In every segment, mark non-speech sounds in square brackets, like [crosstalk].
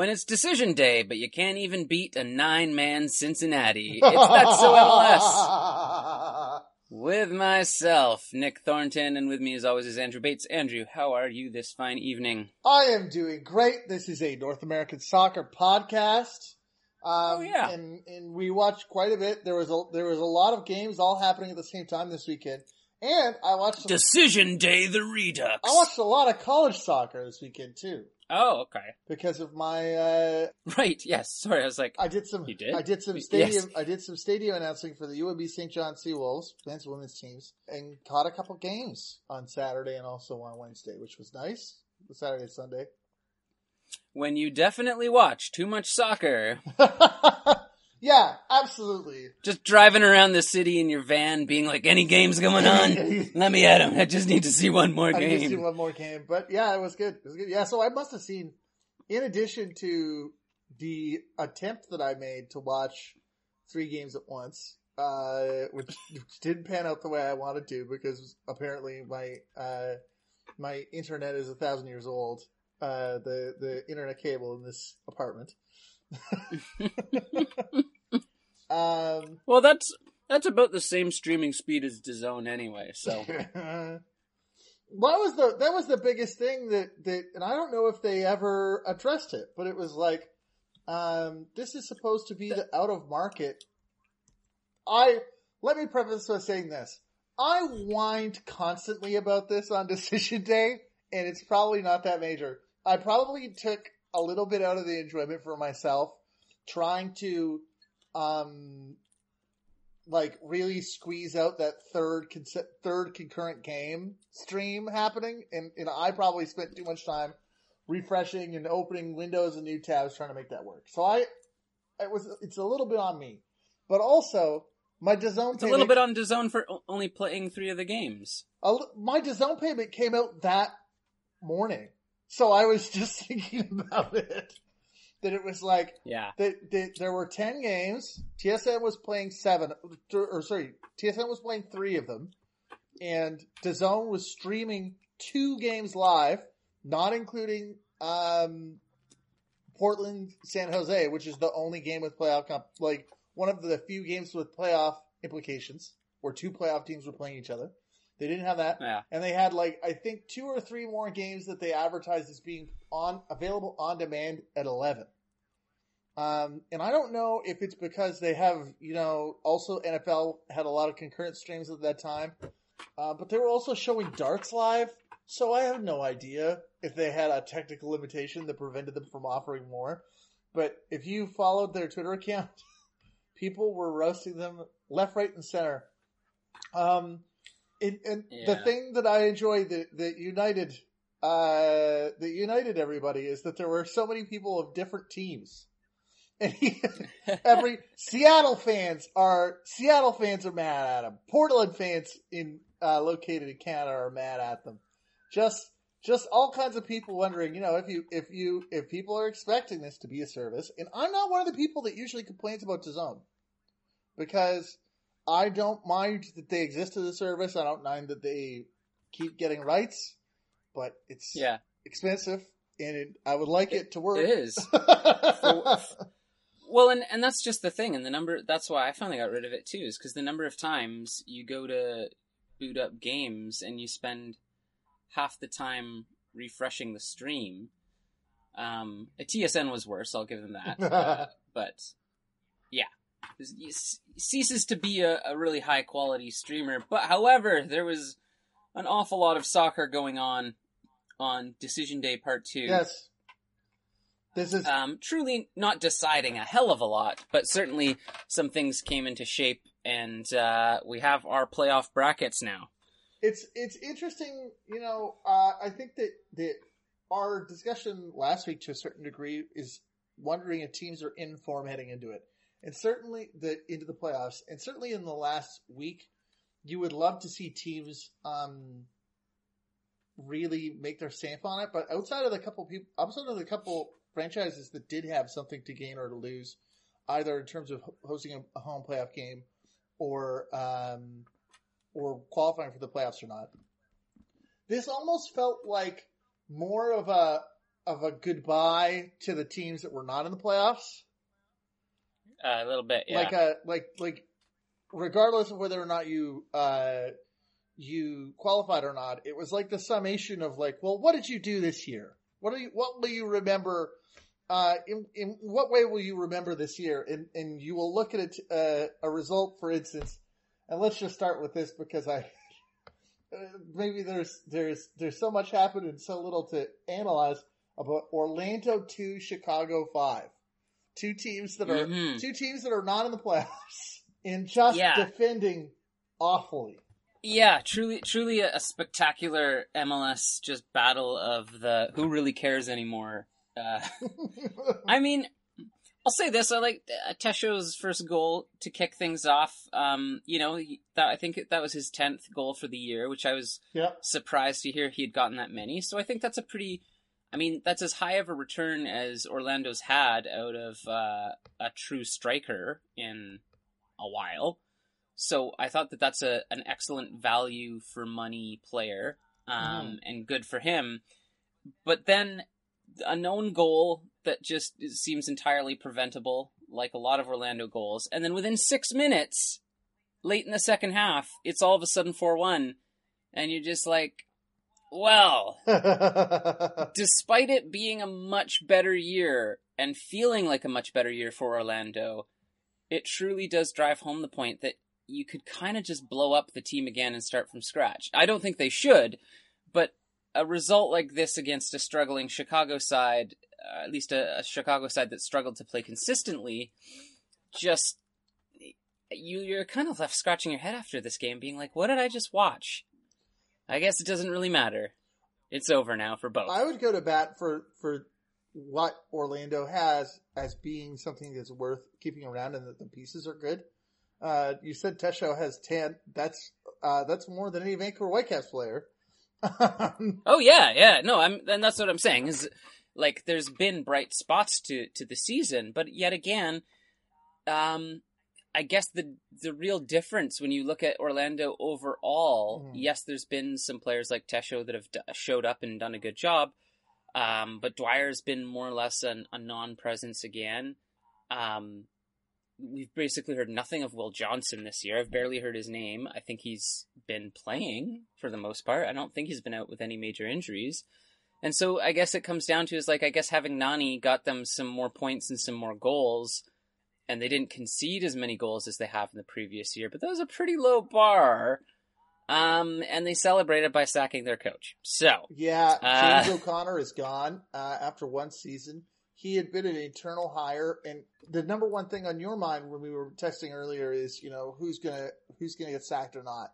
when it's decision day, but you can't even beat a nine-man Cincinnati. It's That's So MLS. [laughs] With myself, Nick Thornton, and with me as always is Andrew Bates. Andrew, how are you this fine evening? I am doing great. This is a North American soccer podcast. Um, Oh, yeah. and and we watched quite a bit. There was a there was a lot of games all happening at the same time this weekend, and I watched some, Decision day, the Redux. I watched a lot of college soccer this weekend too Oh, okay. because of my uh, Right, yes. Sorry, I was like, I did some You did? I did some Yes. stadium I did some stadium announcing for the UNB St. John Seawolves men's and women's teams and caught a couple games on Saturday and also on Wednesday, which was nice. Saturday and Sunday. when you definitely watch too much soccer, [laughs] yeah, absolutely. just driving around the city in your van, being like, any games going on? [laughs] Let me at him. I just need to see one more I just see game. one more game, but yeah, it was good. It was good. Yeah, so I must have seen, in addition to the attempt that I made to watch three games at once, uh, which, [laughs] which didn't pan out the way I wanted to because apparently my uh, my internet is a thousand years old. Uh, the the internet cable in this apartment. [laughs] um, Well, that's that's about the same streaming speed as DAZN anyway. So [laughs] well, that was the that was the biggest thing that that, and I don't know if they ever addressed it, but it was like, um, this is supposed to be the out of market. I let me preface by saying this: I whined constantly about this on [laughs] decision day, and it's probably not that major. I probably took a little bit out of the enjoyment for myself, trying to, um, like really squeeze out that third conce- third concurrent game stream happening, and and I probably spent too much time refreshing and opening windows and new tabs trying to make that work. So I, it was it's a little bit on me, but also my DAZN it's a little bit on DAZN for only playing three of the games. a my DAZN payment came out that morning, so I was [laughs] just thinking about it. That it was like Yeah. that, that there were ten games. TSN was playing seven, or sorry, TSN was playing three of them, and DAZN was streaming two games live, not including um, Portland San Jose, which is the only game with playoff comp, like one of the few games with playoff implications, where two playoff teams were playing each other. They didn't have that. Yeah. And they had like I think two or three more games that they advertised as being on available on demand at eleven. Um, and I don't know if it's because they have you know also NFL had a lot of concurrent streams at that time, uh, but they were also showing darts live. So I have no idea if they had a technical limitation that prevented them from offering more. But if you followed their Twitter account, [laughs] people were roasting them left, right, and center. Um, and, and the thing that I enjoy that that united uh that united everybody is that there were so many people of different teams. And he, [laughs] every Seattle fans are Seattle fans are mad at him. Portland fans in uh, located in Canada are mad at them. Just just all kinds of people wondering, you know, if you if you if people are expecting this to be a service, and I'm not one of the people that usually complains about DAZN because I don't mind that they exist as a service. I don't mind that they keep getting rights, but it's Yeah. expensive, and it, I would like it, to work. It is. [laughs] Well, and and that's just the thing, and the number. That's why I finally got rid of it too, is because the number of times you go to boot up games and you spend half the time refreshing the stream. Um, a TSN was worse. I'll give them that. [laughs] but yeah, it ceases to be a, a really high quality streamer. But however, there was an awful lot of soccer going on on Decision Day Part Two. yes, this is Um, truly not deciding a hell of a lot, but certainly some things came into shape, and uh, we have our playoff brackets now. it's it's interesting. You know, uh, I think that that our discussion last week, to a certain degree, is wondering if teams are in form heading into it, and certainly the into the playoffs, and certainly in the last week, you would love to see teams um, really make their stamp on it. But outside of the couple people, outside of the couple franchises that did have something to gain or to lose, either in terms of hosting a, home playoff game or um, or qualifying for the playoffs or not. This almost felt like more of a of a goodbye to the teams that were not in the playoffs. Uh, a little bit, yeah. Like a like like regardless of whether or not you uh you qualified or not, it was like the summation of like, well, what did you do this year? What are you what will you remember uh, in, in what way will you remember this year? And, and you will look at it, uh, a result, for instance, and let's just start with this because I, [laughs] maybe there's, there's, there's so much happened and so little to analyze about Orlando 2, Chicago 5. Two teams that are, Mhm. two teams that are not in the playoffs [laughs] and just Yeah. defending awfully. Yeah, truly, truly a, a spectacular MLS just battle of the who really cares anymore. Uh, [laughs] I mean, I'll say this: I like uh, Tesho's first goal to kick things off. Um, you know, that I think that was his tenth goal for the year, which I was yep. surprised to hear he had gotten that many. So I think that's a pretty, I mean, that's as high of a return as Orlando's had out of uh, a true striker in a while. So I thought that that's a an excellent value for money player, um, and good for him. But then a known goal that just seems entirely preventable, like a lot of Orlando goals, and then within six minutes, late in the second half, it's all of a sudden four one, and you're just like, well, [laughs] despite it being a much better year and feeling like a much better year for Orlando, it truly does drive home the point that you could kind of just blow up the team again and start from scratch. I don't think they should, but a result like this against a struggling Chicago side, uh, at least a, a Chicago side that struggled to play consistently, just you you're kind of left scratching your head after this game, being like, "What did I just watch?" I guess it doesn't really matter. It's over now for both. I would go to bat for for what Orlando has as being something that's worth keeping around, and that the pieces are good. Uh, you said Tesho has ten. That's uh, that's more than any Vancouver Whitecaps player. [laughs] Oh yeah, yeah. No, I'm and that's what I'm saying is like there's been bright spots to to the season, but yet again, um I guess the the real difference when you look at Orlando overall, Mhm. yes, there's been some players like Tesho that have d- showed up and done a good job, um, but Dwyer's been more or less an, a non-presence again. Um, we've basically heard nothing of Will Johnson this year. I've barely heard his name. I think he's been playing for the most part. I don't think he's been out with any major injuries. And so I guess it comes down to is like I guess having Nani got them some more points and some more goals, and they didn't concede as many goals as they have in the previous year. But that was a pretty low bar. Um, and they celebrated by sacking their coach. So yeah, Uh, James O'Connor is gone uh, after one season. He had been an internal hire, and the number one thing on your mind when we were texting earlier is, you know, who's gonna who's gonna get sacked or not.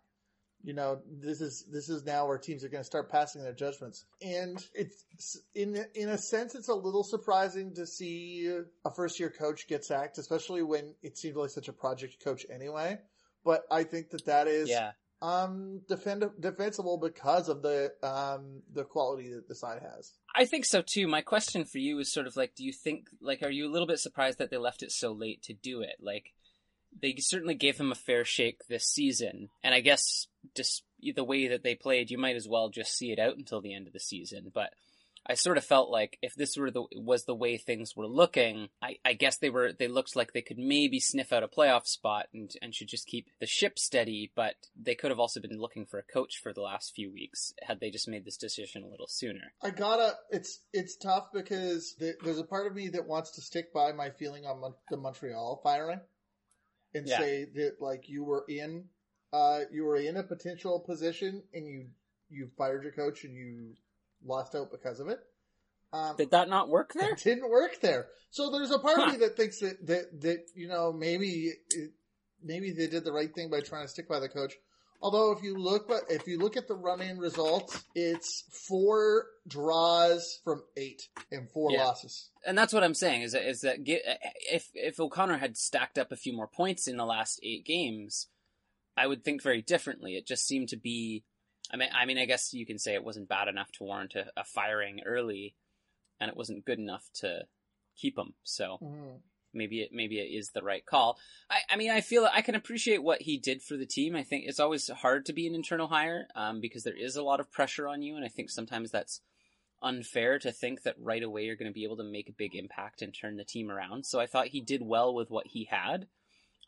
You know, this is this is now where teams are going to start passing their judgments, and it's in in a sense, it's a little surprising to see a first year coach get sacked, especially when it seemed like such a project coach anyway. But I think that that is yeah, um defend defensible because of the um the quality that the side has. I think so too. My question for you is sort of like, do you think, like, are you a little bit surprised that they left it so late to do it? Like, they certainly gave him a fair shake this season, and I guess just the way that they played, you might as well just see it out until the end of the season. But I sort of felt like if this were the was the way things were looking, I, I guess they were they looked like they could maybe sniff out a playoff spot and and should just keep the ship steady. But they could have also been looking for a coach for the last few weeks had they just made this decision a little sooner. I gotta. It's it's tough because the, there's a part of me that wants to stick by my feeling on Mon- the Montreal firing, and Yeah. say that like you were in, uh, you were in a potential position and you you fired your coach and you lost out because of it. Um, Did that not work there? It [laughs] didn't work there. So there's a part Huh. of me that thinks that, that, that, you know, maybe, it, maybe they did the right thing by trying to stick by the coach. Although if you look, but if you look at the run-in results, it's four draws from eight and four Yeah. losses. and that's what I'm saying is that, is that get, if if O'Connor had stacked up a few more points in the last eight games, I would think very differently. It just seemed to be, I mean, I mean, I guess you can say it wasn't bad enough to warrant a, a firing early, and it wasn't good enough to keep him. So Mhm. Maybe it maybe it is the right call. I, I mean, I feel I can appreciate what he did for the team. I think it's always hard to be an internal hire um, because there is a lot of pressure on you, and I think sometimes that's unfair to think that right away you're going to be able to make a big impact and turn the team around. So I thought he did well with what he had.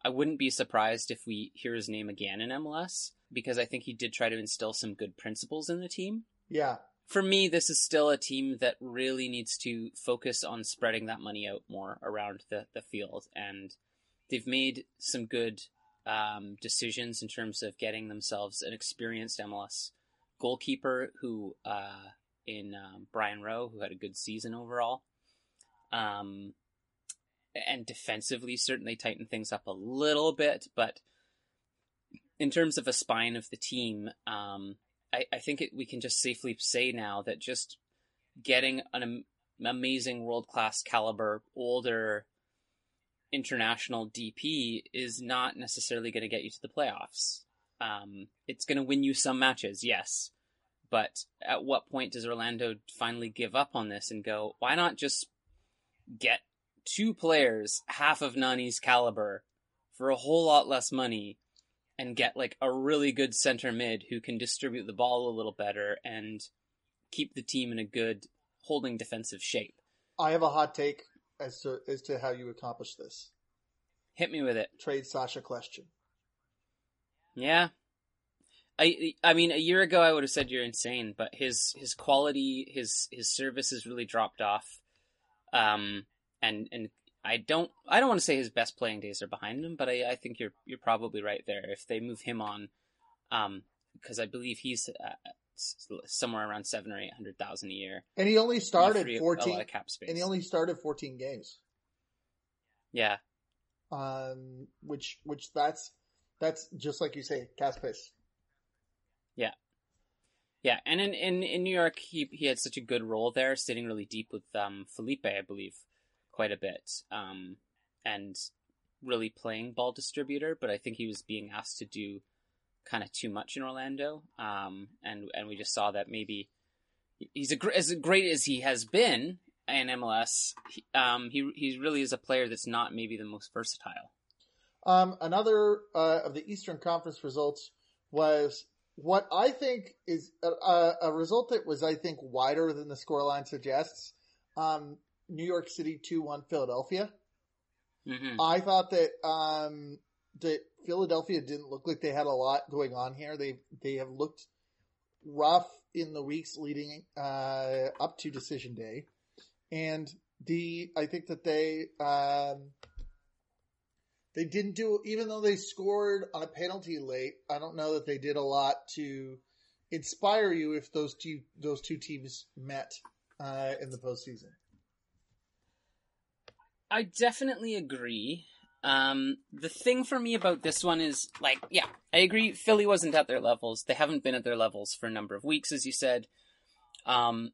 I wouldn't be surprised if we hear his name again in MLS because I think he did try to instill some good principles in the team. Yeah. For me, this is still a team that really needs to focus on spreading that money out more around the, the field. And they've made some good um, decisions in terms of getting themselves an experienced MLS goalkeeper who, uh, in um, Brian Rowe, who had a good season overall. Um, and defensively, certainly tighten things up a little bit, but in terms of a spine of the team, um, I, I, think it, we can just safely say now that just getting an am- amazing world class caliber, older international DP is not necessarily going to get you to the playoffs. Um, it's going to win you some matches, yes. But at what point does Orlando finally give up on this and go, why not just get two players half of Nani's caliber for a whole lot less money and get like a really good center mid who can distribute the ball a little better and keep the team in a good holding defensive shape. I have a hot take as to as to how you accomplish this. Hit me with it. Trade Sacha Question. Yeah. I I mean a year ago I would have said you're insane, but his his quality, his his service has really dropped off. Um and and I don't I don't want to say his best playing days are behind him, but I, I think you're you're probably right there. If they move him on, um, because I believe he's uh, somewhere around seven or eight hundred thousand a year, and he only started fourteen. cap space. And he only started fourteen games. Yeah. Um, which which that's that's just like you say, cap space. Yeah. Yeah, and in, in, in New York, he he had such a good role there, sitting really deep with um, Felipe, I believe quite a bit um, and really playing ball distributor, but I think he was being asked to do kind of too much in Orlando. Um, and and we just saw that maybe he's a, as great as he has been in MLS. He, um, he he really is a player that's not maybe the most versatile. Um, another uh, of the Eastern Conference results was what I think is a, a, result that was, I think, wider than the scoreline suggests. Um, New York City 2-1 Philadelphia. Mm-hmm. I thought that, um, that Philadelphia didn't look like they had a lot going on here. They, they have looked rough in the weeks leading, uh, up to decision day. And the, I think that they, um, they didn't do, even though they scored on a penalty late, I don't know that they did a lot to inspire you if those two, those two teams met, uh, in the postseason. I definitely agree. Um, the thing for me about this one is like, yeah, I agree. Philly wasn't at their levels. They haven't been at their levels for a number of weeks, as you said. Um,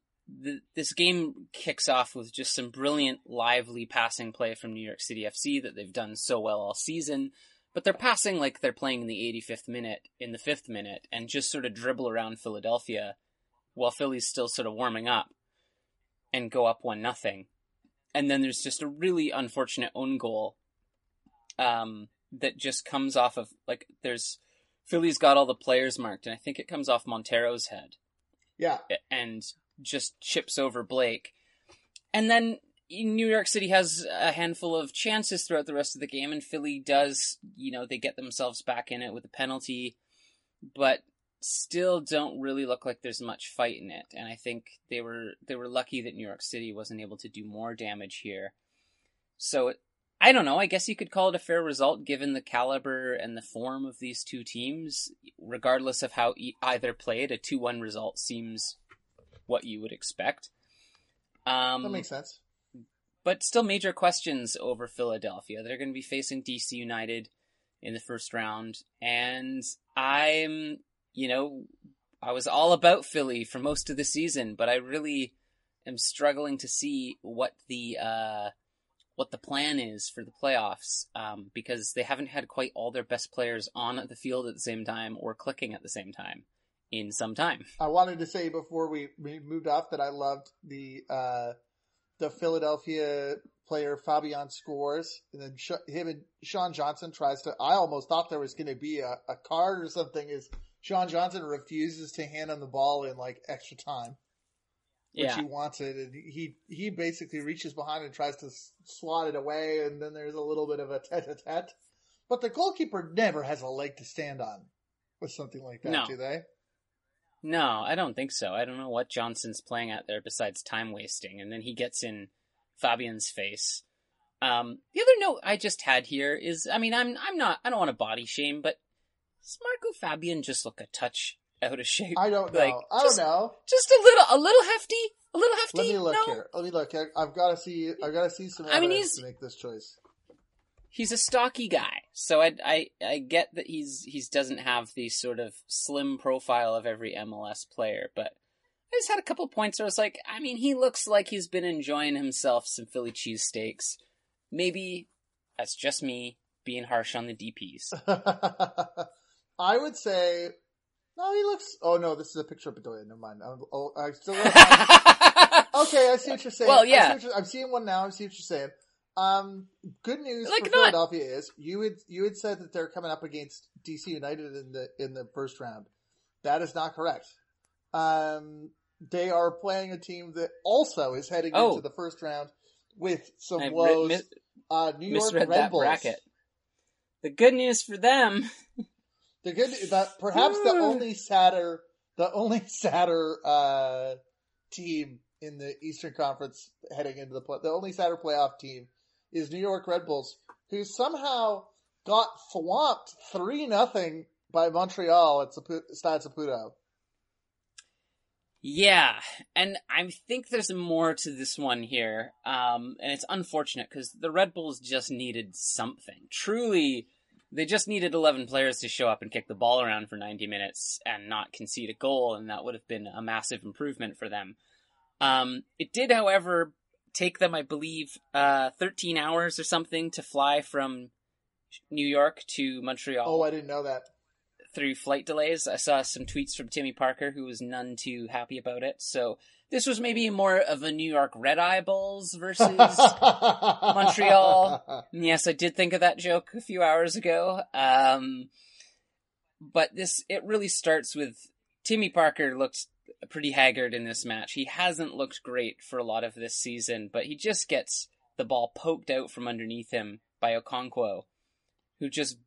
this game kicks off with just some brilliant, lively passing play from New York City FC that they've done so well all season. But they're passing like they're playing in the 85th minute, in the fifth minute, and just sort of dribble around Philadelphia while Philly's still sort of warming up and go up one nothing and then there's just a really unfortunate own goal um, that just comes off of like there's Philly's got all the players marked, and I think it comes off Montero's head. Yeah, and just chips over Blake, and then New York City has a handful of chances throughout the rest of the game, and Philly does, you know, they get themselves back in it with a penalty, but still don't really look like there's much fight in it. And I think they were they were lucky that New York City wasn't able to do more damage here. So I don't know. I guess you could call it a fair result given the caliber and the form of these two teams. Regardless of how e- either played, a two-one result seems what you would expect. Um, that makes sense. But still, major questions over Philadelphia. They're going to be facing DC United in the first round, and I'm you know, I was all about Philly for most of the season, but I really am struggling to see what the uh, what the plan is for the playoffs um, because they haven't had quite all their best players on the field at the same time or clicking at the same time in some time. I wanted to say before we, we moved off that I loved the uh, the Philadelphia player Fabian scores, and then him and Sean Johnson tries to. I almost thought there was going to be a, a card or something. Is Sean Johnson refuses to hand him the ball in like extra time. which Yeah. he wants it, and he he basically reaches behind and tries to swat it away, and then there's a little bit of a tete-a-tete. But the goalkeeper never has a leg to stand on with something like that, No. do they? No, I don't think so. I don't know what Johnson's playing at there besides time wasting, and then he gets in Fabian's face. Um, the other note I just had here is, I mean, I'm I'm not, I don't want to body shame, but does Marco Fabian just look a touch out of shape? I don't know. Like, I just- don't know. Just a little, a little hefty, a little hefty. Let me look no? here. Let me look. I, I've got to see. I've got to see some I mean, evidence he's- to make this choice. he's a stocky guy, so I, I I get that he's he's doesn't have the sort of slim profile of every MLS player, but I just had a couple points where I was like, I mean, he looks like he's been enjoying himself some Philly cheesesteaks. Maybe that's just me being harsh on the DPS. [laughs] I would say. No, he looks. Oh no, this is a picture of Bedoya. Never mind. I'm, oh, I still. [laughs] okay, I see what you're saying. Well, I see yeah. what you're- I'm seeing one now. I see what you're saying. Um, good news Like for not- Philadelphia is you had you had said that they're coming up against DC United in the in the first round. That is not correct. Um, they are playing a team that also is heading Oh. into the first round with some I mis- uh, New York Red Bulls. bracket. The good news for them, [laughs] The good that perhaps the only sadder the only [laughs] sadder uh, team in the Eastern Conference heading into the play, the only sadder playoff team is New York Red Bulls, who somehow got swamped three nothing by Montreal at Stade Saputo. Yeah, and I think there's more to this one here, um, and it's unfortunate because the Red Bulls just needed something. Truly, they just needed 11 players to show up and kick the ball around for 90 minutes and not concede a goal, and that would have been a massive improvement for them. Um, it did, however, take them, I believe, uh, 13 hours or something to fly from New York to Montreal Oh, I didn't know that. through flight delays. I saw some tweets from Timmy Parker who was none too happy about it. So this was maybe more of a New York Red Eye Bulls versus. [laughs] Montreal. yes, I did think of that joke a few hours ago. Um, but this it really starts with Timmy Parker looked pretty haggard in this match. He hasn't looked great for a lot of this season, but he just gets the ball poked out from underneath him by Okwonkwo, who just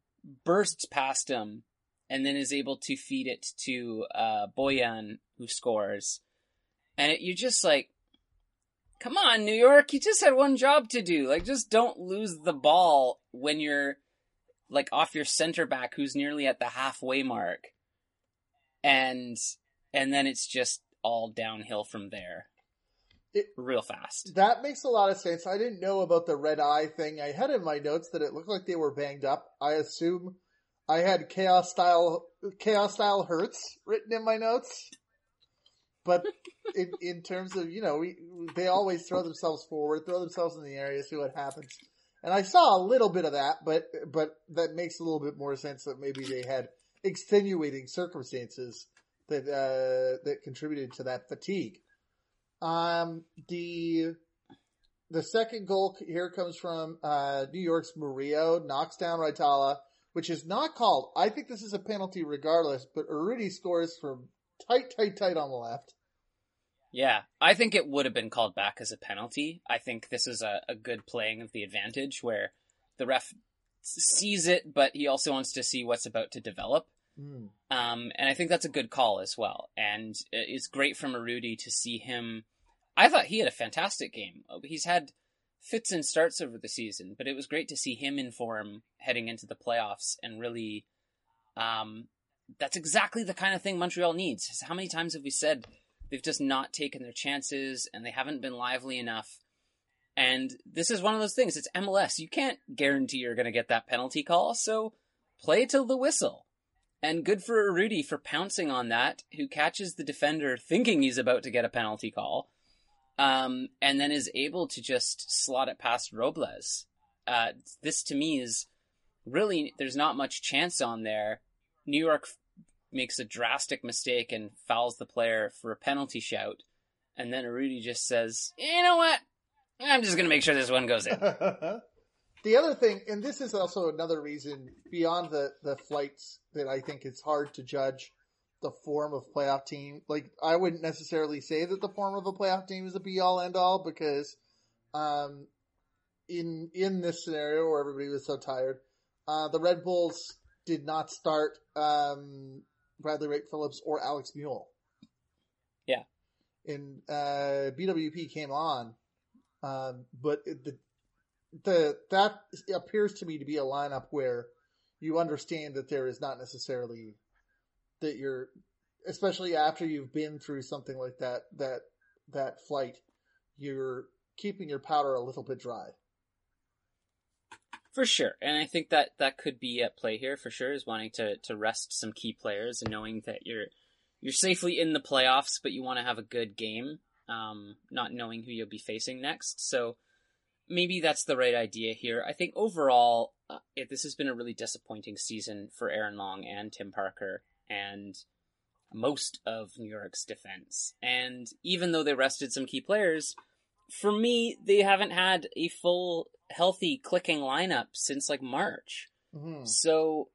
bursts past him and then is able to feed it to uh, Bojan, who scores. And it, you're just like, come on, New York, you just had one job to do. Like, just don't lose the ball when you're like off your center back, who's nearly at the halfway mark, and and then it's just all downhill from there, It- real fast. That makes a lot of sense. I didn't know about the red eye thing. I had in my notes that it looked like they were banged up. I assume I had chaos style chaos style hurts written in my notes. But [laughs] in in terms of you know we they always throw themselves forward, throw themselves in the area, see what happens. And I saw a little bit of that, but but that makes a little bit more sense that maybe they had extenuating circumstances that uh, that contributed to that fatigue. Um, the the second goal here comes from uh, New York's Murillo, knocks down Raitala, which is not called. I think this is a penalty regardless, but Urruti scores from tight, tight, tight on the left. Yeah, I think it would have been called back as a penalty. I think this is a, a good playing of the advantage where the ref sees it, but he also wants to see what's about to develop. Hmm. Um, and I think that's a good call as well. And it's great from Urruti to see him. I thought he had a fantastic game. He's had fits and starts over the season, but it was great to see him in form heading into the playoffs and really. Um, that's exactly the kind of thing Montreal needs. How many times have we said they've just not taken their chances and they haven't been lively enough? And this is one of those things. It's MLS. You can't guarantee you're going to get that penalty call, so play till the whistle. And good for Rudy for pouncing on that, who catches the defender thinking he's about to get a penalty call, um, and then is able to just slot it past Robles. Uh, this to me is really, there's not much chance on there. New York makes a drastic mistake and fouls the player for a penalty shout, and then Rudy just says, you know what? I'm just going to make sure this one goes in. [laughs] the other thing, and this is also another reason beyond the, the flights that I think it's hard to judge the form of playoff team. Like I wouldn't necessarily say that the form of a playoff team is a be all end all because um in in this scenario where everybody was so tired, uh the Red Bulls did not start um Bradley Wright Phillips or Alex Muyl. Yeah. And uh BWP came on. Um but it, the the that appears to me to be a lineup where you understand that there is not necessarily that you're especially after you've been through something like that that that flight you're keeping your powder a little bit dry for sure. And i think that that could be at play here for sure is wanting to to rest some key players and knowing that you're you're safely in the playoffs but you want to have a good game um not knowing who you'll be facing next. So maybe that's the right idea here. I think overall uh, it, this has been a really disappointing season for aaron long and tim parker and most of New York's defense. And even though they rested some key players, for me, they haven't had a full, healthy, clicking lineup since like March. mm-hmm. So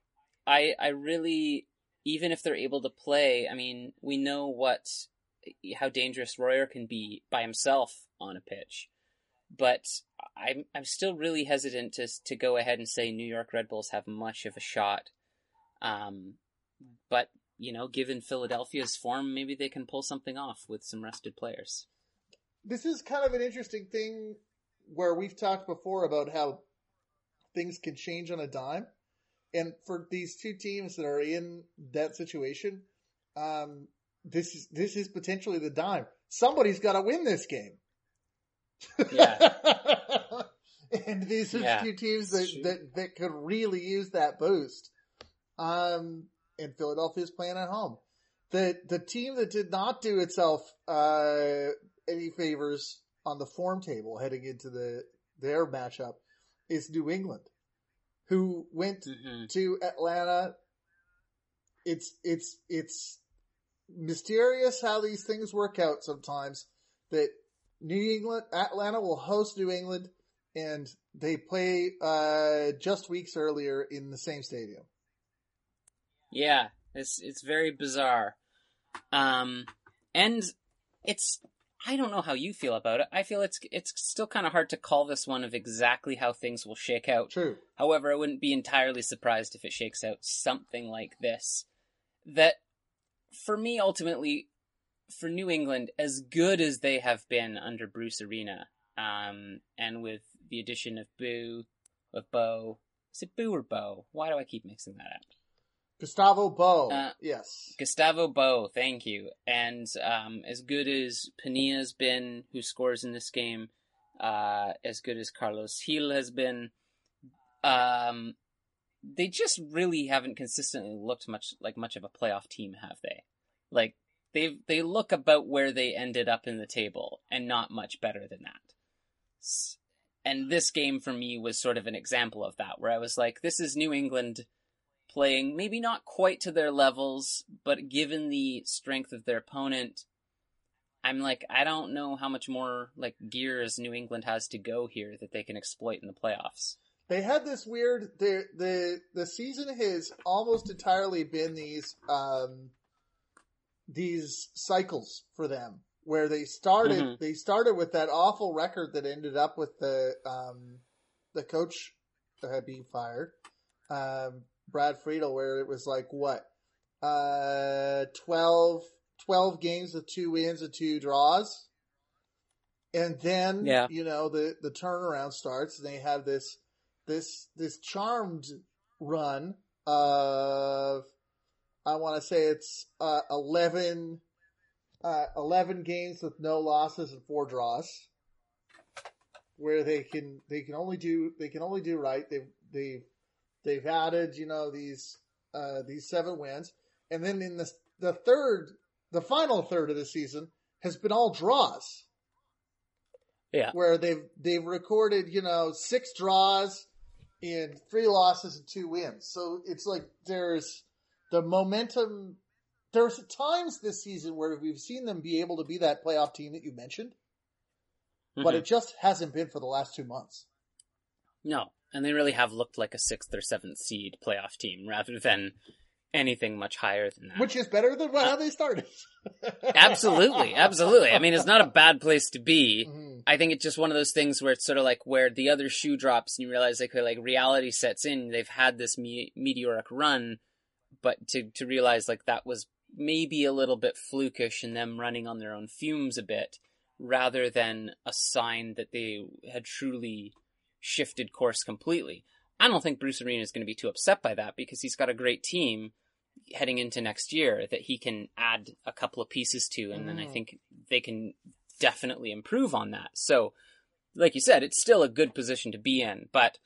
I, I really, even if they're able to play, I mean, we know what, how dangerous Royer can be by himself on a pitch. But I'm, I'm still really hesitant to, to go ahead and say New York Red Bulls have much of a shot. Um, but you know, given Philadelphia's form, maybe they can pull something off with some rested players. This is kind of an interesting thing where we've talked before about how things can change on a dime. And for these two teams that are in that situation, um, this is this is potentially the dime. Somebody's got to win this game. Yeah. [laughs] and these are Yeah. two teams that, that that could really use that boost. Um, and Philadelphia's playing at home. The the team that did not do itself uh, any favors on the form table heading into the their matchup is New England, who went Mm-hmm. to Atlanta. It's it's it's mysterious how these things work out sometimes. That New England, Atlanta will host New England, and they play uh, just weeks earlier in the same stadium. Yeah, it's it's very bizarre. Um, and it's I don't know how you feel about it. I feel it's it's still kind of hard to call this one of exactly how things will shake out. True. However, I wouldn't be entirely surprised if it shakes out something like this. That, for me, ultimately, for New England, as good as they have been under Bruce Arena, um, and with the addition of Boo, of Bo, is it Boo or Bo? Why do I keep mixing that up? Gustavo Bo. Uh, yes. Gustavo Bo, thank you. And um, as good as Penilla's been, who scores in this game, uh, as good as Carlos Gil has been, um, they just really haven't consistently looked much like much of a playoff team, have they? Like they they look about where they ended up in the table, and not much better than that. And this game for me was sort of an example of that, where I was like, this is New England playing maybe not quite to their levels, but given the strength of their opponent, I'm like, I don't know how much more like gears New England has to go here that they can exploit in the playoffs. They had this weird the the the season has almost entirely been these um these cycles for them where they started Mhm. they started with that awful record that ended up with the um the coach uh, being fired um Brad Friedel where it was like what uh 12 12 games with two wins and two draws and then Yeah. you know the the turnaround starts and they have this this this charmed run of I want to say it's uh, 11, uh, 11 games with no losses and four draws, where they can they can only do they can only do right. They've they've they've added you know these uh, these seven wins, and then in the the third the final third of the season has been all draws. Yeah. where they've they've recorded you know six draws and three losses and two wins. So it's like there's the momentum. There's times this season where we've seen them be able to be that playoff team that you mentioned, but Mhm. it just hasn't been for the last two months. no, and they really have looked like a sixth or seventh seed playoff team rather than anything much higher than that. Which is better than how they started. [laughs] absolutely, absolutely. I mean, it's not a bad place to be. Mhm. I think it's just one of those things where it's sort of like where the other shoe drops and you realize like like reality sets in. They've had this me- meteoric run, but to to realize like that was maybe a little bit flukish and them running on their own fumes a bit, rather than a sign that they had truly shifted course completely. I don't think Bruce Arena is going to be too upset by that because he's got a great team heading into next year that he can add a couple of pieces to, and then I Mm. think they can definitely improve on that. So, like you said, it's still a good position to be in, but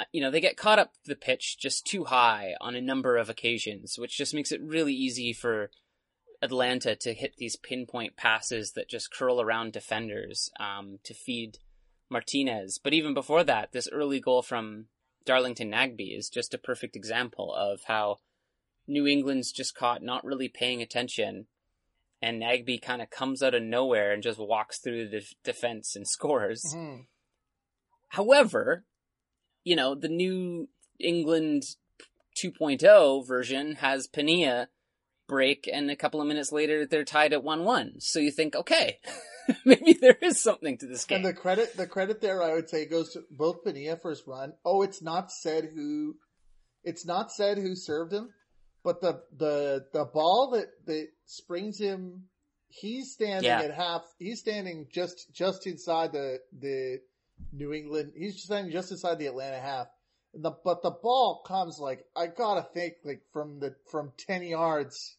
uh, you know they get caught up the pitch just too high on a number of occasions, which just makes it really easy for Atlanta to hit these pinpoint passes that just curl around defenders um, to feed Martinez. But even before that, this early goal from Darlington Nagbe is just a perfect example of how New England's just caught not really paying attention, and Nagby kind of comes out of nowhere and just walks through the defense and scores. Mhm. However, you know, the new England 2.0 version has Penilla break, and a couple of minutes later they're tied at 1 1. So you think, okay, [laughs] [laughs] maybe there is something to this game. And the credit, the credit there, I would say, goes to both Penilla for his run. Oh, it's not said who, it's not said who served him, but the the the ball that that springs him, he's standing Yeah. at half. He's standing just just inside the the New England. He's standing just inside the Atlanta half. And the but the ball comes like I gotta think like from the from ten yards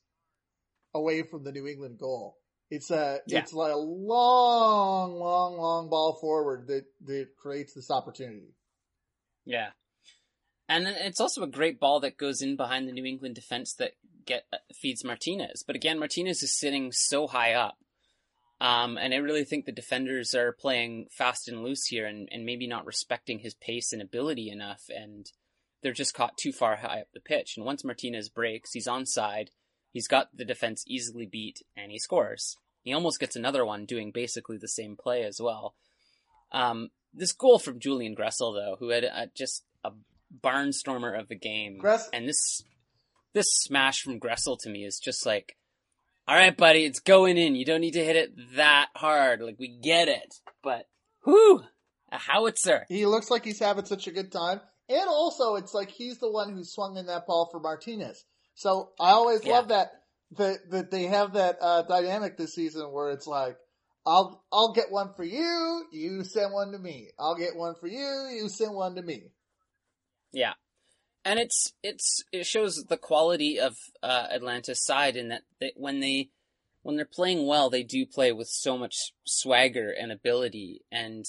away from the New England goal. It's a Yeah. it's like a long, long, long ball forward that that creates this opportunity. Yeah. And then it's also a great ball that goes in behind the New England defense that get feeds Martinez. But again, Martinez is sitting so high up. Um, and I really think the defenders are playing fast and loose here and, and maybe not respecting his pace and ability enough. And they're just caught too far high up the pitch. And once Martinez breaks, he's onside. He's got the defense easily beat and he scores. He almost gets another one doing basically the same play as well. Um, this goal from Julian Gressel, though, who had a, just a barnstormer of a game, Gress- and this this smash from Gressel to me is just like, all right, buddy, it's going in. You don't need to hit it that hard. Like we get it, but whoo, a howitzer. He looks like he's having such a good time. And also it's like he's the one who swung in that ball for Martinez. So I always Yeah. love that that that they have that uh, dynamic this season where it's like I'll I'll get one for you, you send one to me. I'll get one for you, you send one to me. Yeah, and it's it's it shows the quality of uh, Atlanta's side in that they, when they when they're playing well, they do play with so much swagger and ability. And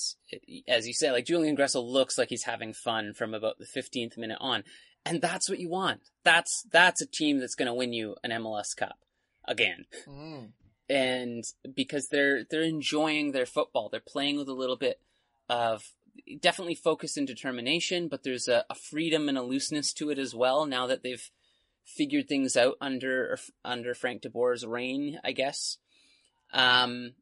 as you say, like Julian Gressel looks like he's having fun from about the fifteenth minute on, and that's what you want. That's that's a team that's going to win you an MLS Cup again Mm. and because they're they're enjoying their football they're playing with a little bit of definitely focus and determination but there's a, a freedom and a looseness to it as well now that they've figured things out under under Frank de Boer's reign I guess um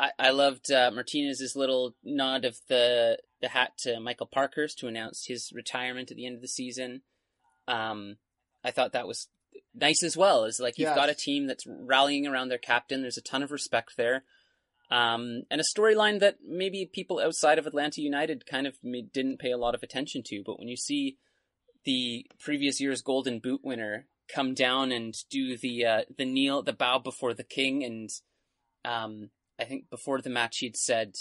I, I loved uh, Martinez's little nod of the the hat to Michael Parkhurst to announce his retirement at the end of the season um I thought that was nice as well. Is like you've Yes. got a team that's rallying around their captain. There's a ton of respect there, um, and a storyline that maybe people outside of Atlanta United kind of didn't pay a lot of attention to. But when you see the previous year's Golden Boot winner come down and do the uh, the kneel, the bow before the king, and um, I think before the match he'd said,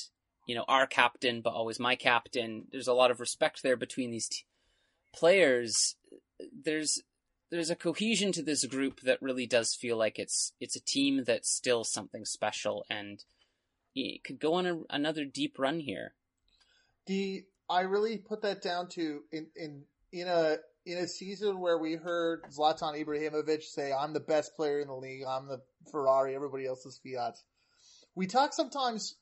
you know, our captain, but always my captain. There's a lot of respect there between these t- players. There's there's a cohesion to this group that really does feel like it's it's a team that's still something special and it could go on a, another deep run here. The I really put that down to in in in a in a season where we heard Zlatan Ibrahimovic say, "I'm the best player in the league. I'm the Ferrari. Everybody else is Fiat." We talk sometimes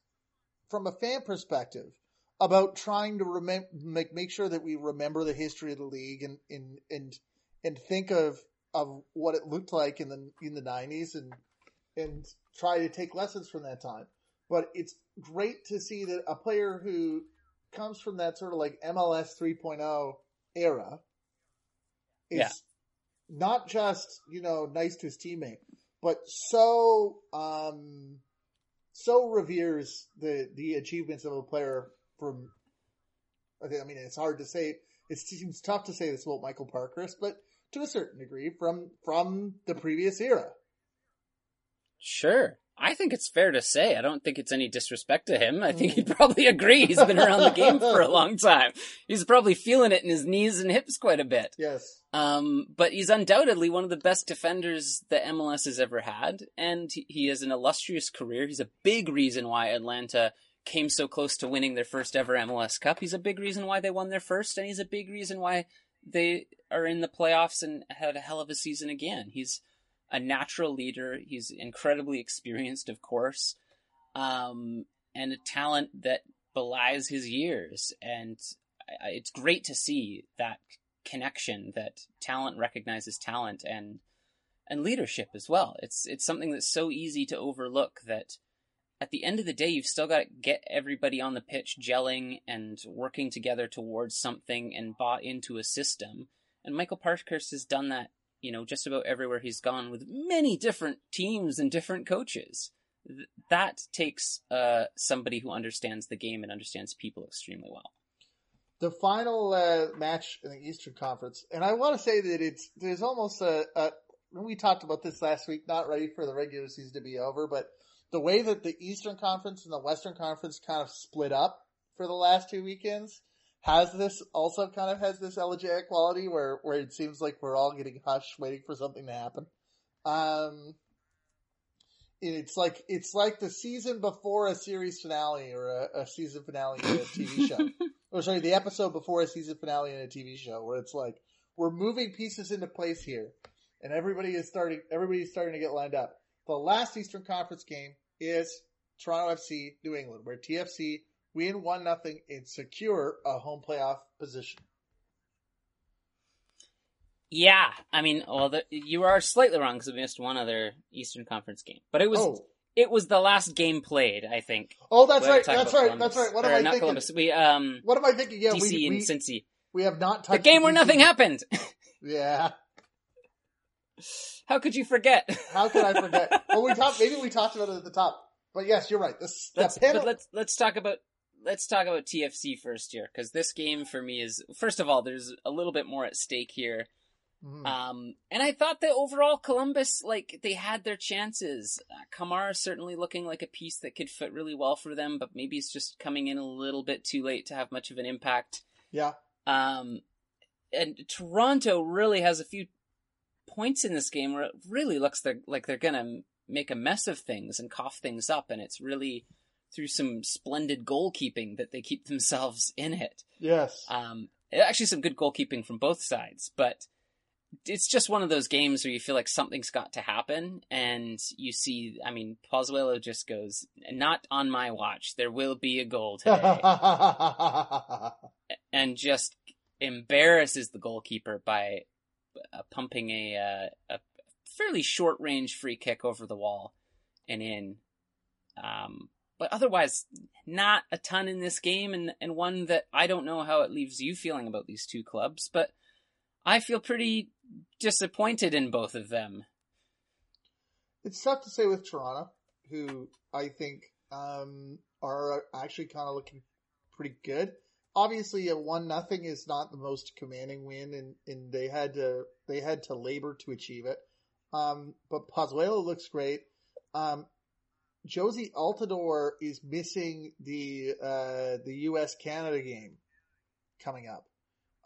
from a fan perspective about trying to remem- make make sure that we remember the history of the league and and and and think of of what it looked like in the in the 90s and and try to take lessons from that time. But it's great to see that a player who comes from that sort of like MLS 3.0 era is Yeah. not just you know nice to his teammate, but so um so reveres the the achievements of a player from. I mean, it's hard to say. It seems tough to say this about Michael Parkhurst, but to a certain degree, from from the previous era. Sure. I think it's fair to say. I don't think it's any disrespect to him. I think he'd probably agree. He's been around the game for a [laughs] long time. He's probably feeling it in his knees and hips quite a bit. Yes. Um, but he's undoubtedly one of the best defenders that MLS has ever had, and he- he has an illustrious career. He's a big reason why Atlanta came so close to winning their first ever MLS Cup. He's a big reason why they won their first, and he's a big reason why they are in the playoffs and had a hell of a season again. He's a natural leader. He's incredibly experienced, of course, um, and a talent that belies his years. And it's great to see that connection that talent recognizes talent and and leadership as well. It's it's something that's so easy to overlook that at the end of the day you've still got to get everybody on the pitch gelling and working together towards something and bought into a system. And Michael Parkhurst has done that, you know, just about everywhere he's gone with many different teams and different coaches. Th- That takes uh, somebody who understands the game and understands people extremely well. the final uh, match in the Eastern Conference, and I want to say that it's there's almost a, a we talked about this last week, not ready for the regular season to be over, but the way that the Eastern Conference and the Western Conference kind of split up for the last two weekends has this also kind of has this elegiac quality where where it seems like we're all getting hushed, waiting for something to happen. Um, it's like it's like the season before a series finale or a, a season finale in a [laughs] TV show or sorry, the episode before a season finale in a TV show, where it's like we're moving pieces into place here, and everybody is starting. Everybody's starting to get lined up. The last Eastern Conference game is Toronto FC New England, where TFC win one nothing and secure a home playoff position. Yeah, I mean, well, the, you are slightly wrong because we missed one other Eastern Conference game, but it was oh, it was the last game played. I think. oh, that's right. That's right. about That's right. What Columbus. am I not thinking? Columbus. We um What am I thinking? Yeah, DC we, and we, Cincy. we have not The touched game where nothing happened. [laughs] Yeah. How could you forget? [laughs] How could I forget? well, we talked. Maybe we talked about it at the top. But yes, you're right. This let's, but let's let's talk about let's talk about TFC first here because this game for me is first of all there's a little bit more at stake here. Mhm. Um, and I thought that overall Columbus, like, they had their chances. Uh, Kamara certainly looking like a piece that could fit really well for them, but maybe it's just coming in a little bit too late to have much of an impact. yeah. Um, and Toronto really has a few points in this game where it really looks they're, like they're gonna make a mess of things and cough things up, and it's really through some splendid goalkeeping that they keep [laughs] themselves in it. Yes. Um, actually, some good goalkeeping from both sides, but it's just one of those games where you feel like something's got to happen, and you see. I mean, Pozuelo just goes, "Not on my watch. There will be a goal [laughs] today," and just embarrasses the goalkeeper by uh, pumping a uh, a fairly short range free kick over the wall and in. Um, but otherwise, not a ton in this game, and, and one that I don't know how it leaves you feeling about these two clubs, but I feel pretty disappointed in both of them. it's tough to say with Toronto, who I think um, are actually kind of looking pretty good. Obviously, a one nothing is not the most commanding win, and, and they had to they had to labor to achieve it. Um, but Pozuelo looks great. Um, Jozy Altidore is missing the uh, the U.S. Canada game coming up,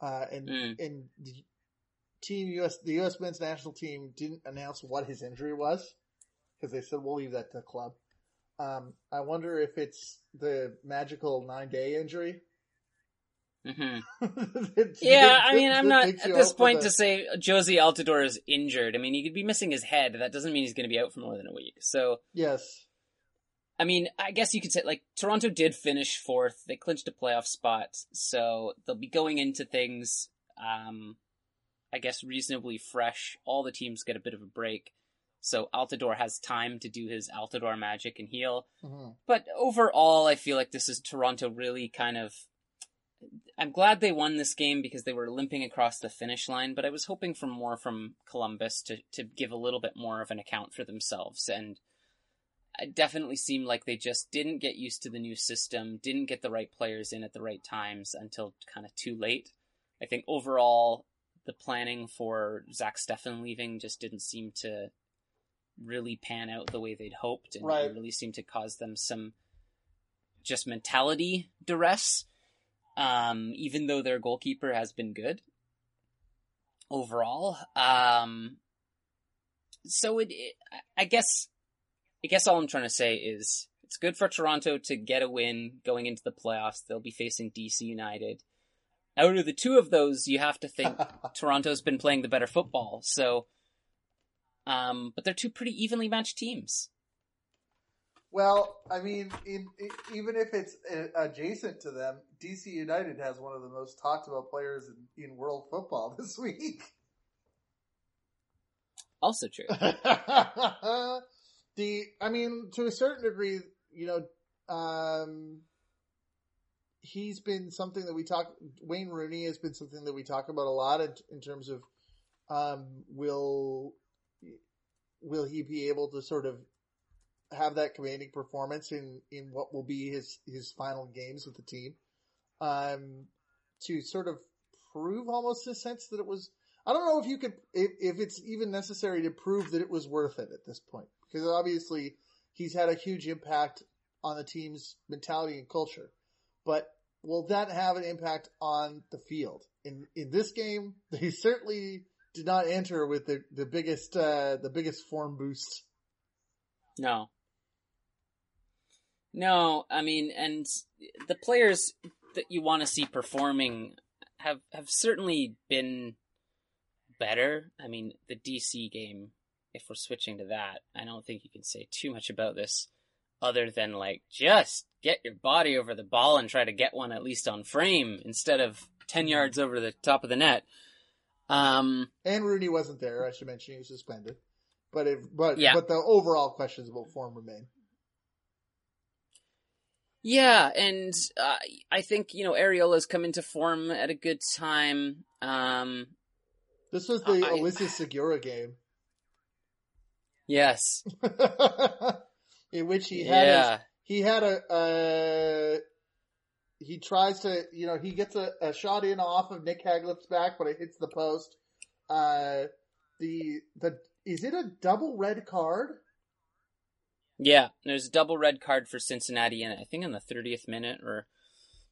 uh, and Mm. and the team U.S. the U.S. men's national team didn't announce what his injury was because they said we'll leave that to the club. Um, I wonder if it's the magical nine day injury. [laughs] hmm Yeah, I mean, I'm not at this point to say Jozy Altidore is injured. I mean, he could be missing his head. That doesn't mean he's going to be out for more than a week. So, Yes, I mean, I guess you could say like Toronto did finish fourth. They clinched a playoff spot, so they'll be going into things, um, I guess, reasonably fresh. All the teams get a bit of a break, so Altidore has time to do his Altidore magic and heal. hmm But overall, I feel like this is Toronto really kind of I'm glad they won this game because they were limping across the finish line, but I was hoping for more from Columbus to, to give a little bit more of an account for themselves. And it definitely seemed like they just didn't get used to the new system, didn't get the right players in at the right times until kind of too late. I think overall, the planning for Zach Steffen leaving just didn't seem to really pan out the way they'd hoped, and Right. it really seemed to cause them some just mentality duress. Um, even though their goalkeeper has been good overall. Um, so it, it, I guess, I guess all I'm trying to say is it's good for Toronto to get a win going into the playoffs. They'll be facing DC United. Out of the two of those, you have to think [laughs] Toronto's been playing the better football. So, um, but they're two pretty evenly matched teams. Well, I mean, in, in, even if it's uh, adjacent to them, DC United has one of the most talked about players in, in world football [laughs] this week. Also true. [laughs] the, I mean, to a certain degree, you know, um, he's been something that we talk. Wayne Rooney has been something that we talk about a lot in, in terms of, um, will will he be able to sort of have that commanding performance in in what will be his his final games with the team, um, to sort of prove almost a sense that it was. I don't know if you could if, if it's even necessary to prove that it was worth it at this point because obviously he's had a huge impact on the team's mentality and culture, but will that have an impact on the field in in this game? [laughs] They certainly did not enter with the the biggest uh, the biggest form boost. No. No, I mean, and the players that you want to see performing have have certainly been better. I mean, the DC game, if we're switching to that, I don't think you can say too much about this other than like just get your body over the ball and try to get one at least on frame instead of 10 yards over the top of the net. Um, And Rooney wasn't there. I should mention he was suspended. But if but Yeah. but the overall questions about form remain. Yeah, and uh, I think you know Arriola's come into form at a good time. Um, This was the I- Ulises Segura game, yes, [laughs] in which he had his, he had a uh, he tries to you know he gets a, a shot in off of Nick Hagglund's back, but it hits the post. Uh, the the is it a double red card? Yeah. There's a double red card for Cincinnati, and I think in the 30th minute or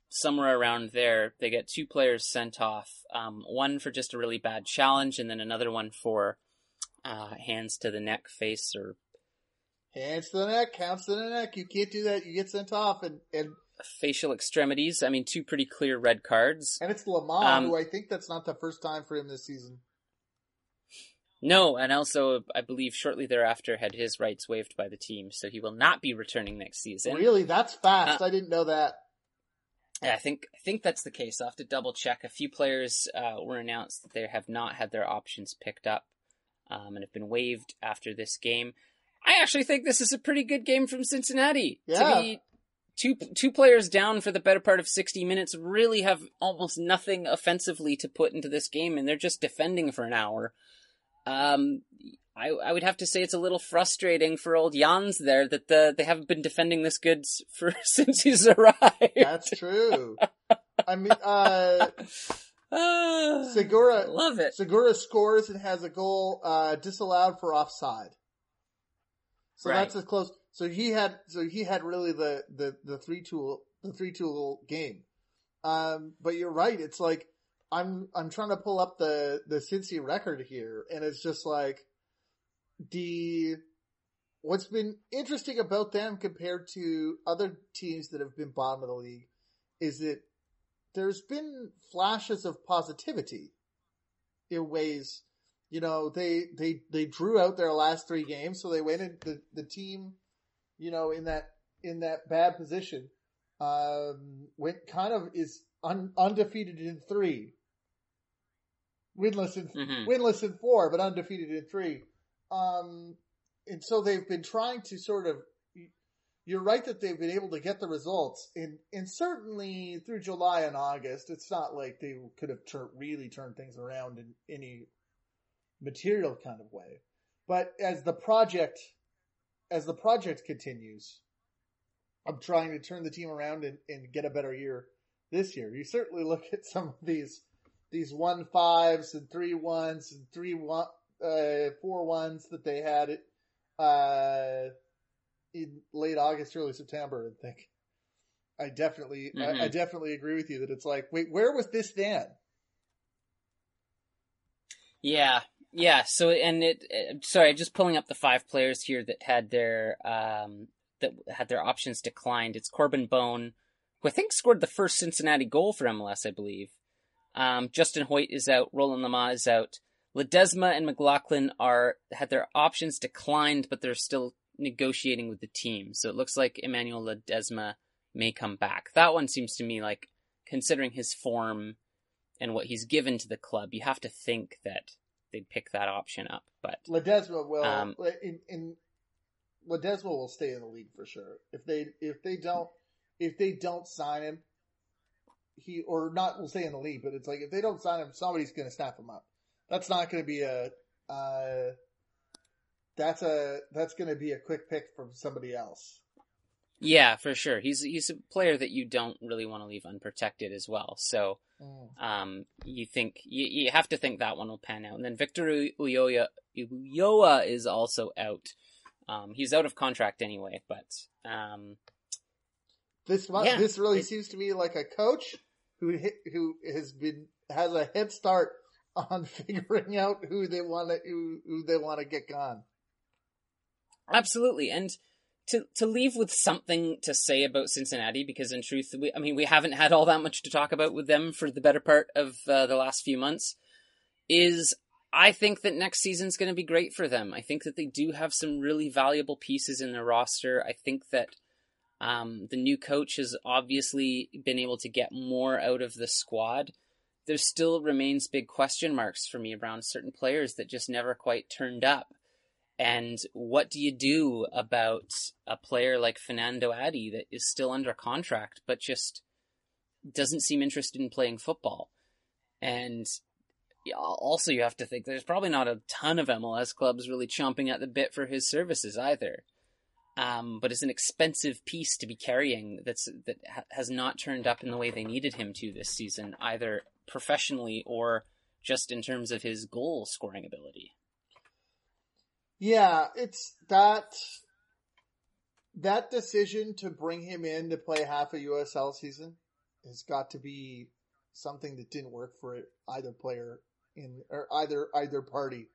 somewhere around there, they get two players sent off. Um, one for just a really bad challenge, and then another one for uh, hands to the neck, face, or Hands to the neck, counts to the neck. You can't do that. You get sent off, and and facial extremities. I mean, two pretty clear red cards. and it's Lamah, Um, who I think that's not the first time for him this season. No, and also I believe shortly thereafter had his rights waived by the team, so he will not be returning next season. Really, that's fast. Uh, I didn't know that. Yeah, I think I think that's the case. I'll have to double check. A few players uh, were announced that they have not had their options picked up um, and have been waived after this game. I actually think this is a pretty good game from Cincinnati. Yeah. To be two two players down for the better part of sixty minutes, really have almost nothing offensively to put into this game, and they're just defending for an hour. Um, I I would have to say it's a little frustrating for old Jans there that the they haven't been defending this good [laughs] for since he's arrived. That's true. I mean, uh, Ah, Segura love it. Segura scores and has a goal uh, disallowed for offside. So Right. that's as close. So he had so he had really the the the three tool the three tool game. Um, but you're right. It's like I'm I'm trying to pull up the the Cincy record here, and it's just like the what's been interesting about them compared to other teams that have been bottom of the league is that there's been flashes of positivity in ways you know they they they drew out their last three games so they went the, the team you know in that in that bad position um went kind of is un, undefeated in three winless in Mhm. winless in four but undefeated in three um and so they've been trying to sort of you're right that they've been able to get the results, and and certainly through July and August, it's not like they could have tur- really turned things around in any material kind of way. But as the project as the project continues, I'm trying to turn the team around and, and get a better year this year. You certainly look at some of these these one fives and three ones and three one uh, four ones that they had it uh, in late August, early September, I think I definitely Mhm. I, I definitely agree with you that it's like, wait, where was this then? Yeah, yeah. So, and it, uh, sorry, just pulling up the five players here that had their um that had their options declined. It's Corben Bone, who I think scored the first Cincinnati goal for MLS, I believe. Um, Justin Hoyte is out. Roland Lamah is out. Ledesma and McLaughlin are had their options declined, but they're still negotiating with the team. So it looks like Emmanuel Ledesma may come back. That one seems to me like, considering his form and what he's given to the club, you have to think that they'd pick that option up. But Ledesma will Um, in, in Ledesma will stay in the league for sure. If they if they don't if they don't sign him, he or not will stay in the league. But it's like if they don't sign him, somebody's going to snap him up. That's not going to be a. Uh, that's a that's going to be a quick pick from somebody else. yeah, for sure, he's he's a player that you don't really want to leave unprotected as well. So Mm. um, you think you, you have to think that one will pan out. And then Victor Uyoya Ulloa is also out. Um, he's out of contract anyway, but um, This Yeah, this really it- seems to me like a coach who who has been has a head start on [laughs] figuring out who they want to who, who they want to get gone. Absolutely, and to to leave with something to say about Cincinnati, because in truth, we I mean we haven't had all that much to talk about with them for the better part of uh, the last few months. Is I think that next season's going to be great for them. I think that they do have some really valuable pieces in their roster. I think that um, the new coach has obviously been able to get more out of the squad. There still remains big question marks for me around certain players that just never quite turned up. And what do you do about a player like Fernando Adi that is still under contract but just doesn't seem interested in playing football? And also, you have to think there's probably not a ton of MLS clubs really chomping at the bit for his services either. Um, but it's an expensive piece to be carrying that's that ha- has not turned up in the way they needed him to this season, either professionally or just in terms of his goal scoring ability. Yeah, it's that that decision to bring him in to play half a USL season has got to be something that didn't work for either player in or either either party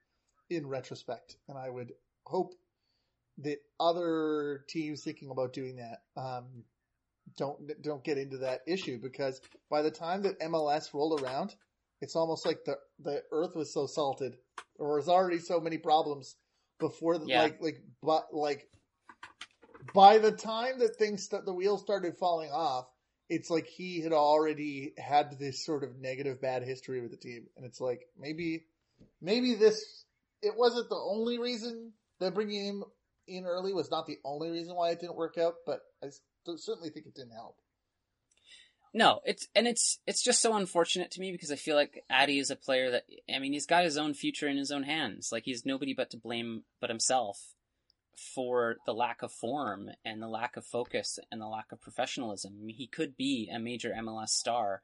in retrospect. And I would hope that other teams thinking about doing that um, don't don't get into that issue because by the time that MLS rolled around, it's almost like the the earth was so salted or was already so many problems before the, Yeah. like like but like by the time that things st- the wheels started falling off it's like he had already had this sort of negative bad history with the team and it's like maybe maybe this it wasn't the only reason that bringing him in early was not the only reason why it didn't work out but i certainly think it didn't help No, it's and it's it's just so unfortunate to me because I feel like Adi is a player that I mean he's got his own future in his own hands. Like he's nobody but to blame but himself for the lack of form and the lack of focus and the lack of professionalism. He could be a major MLS star,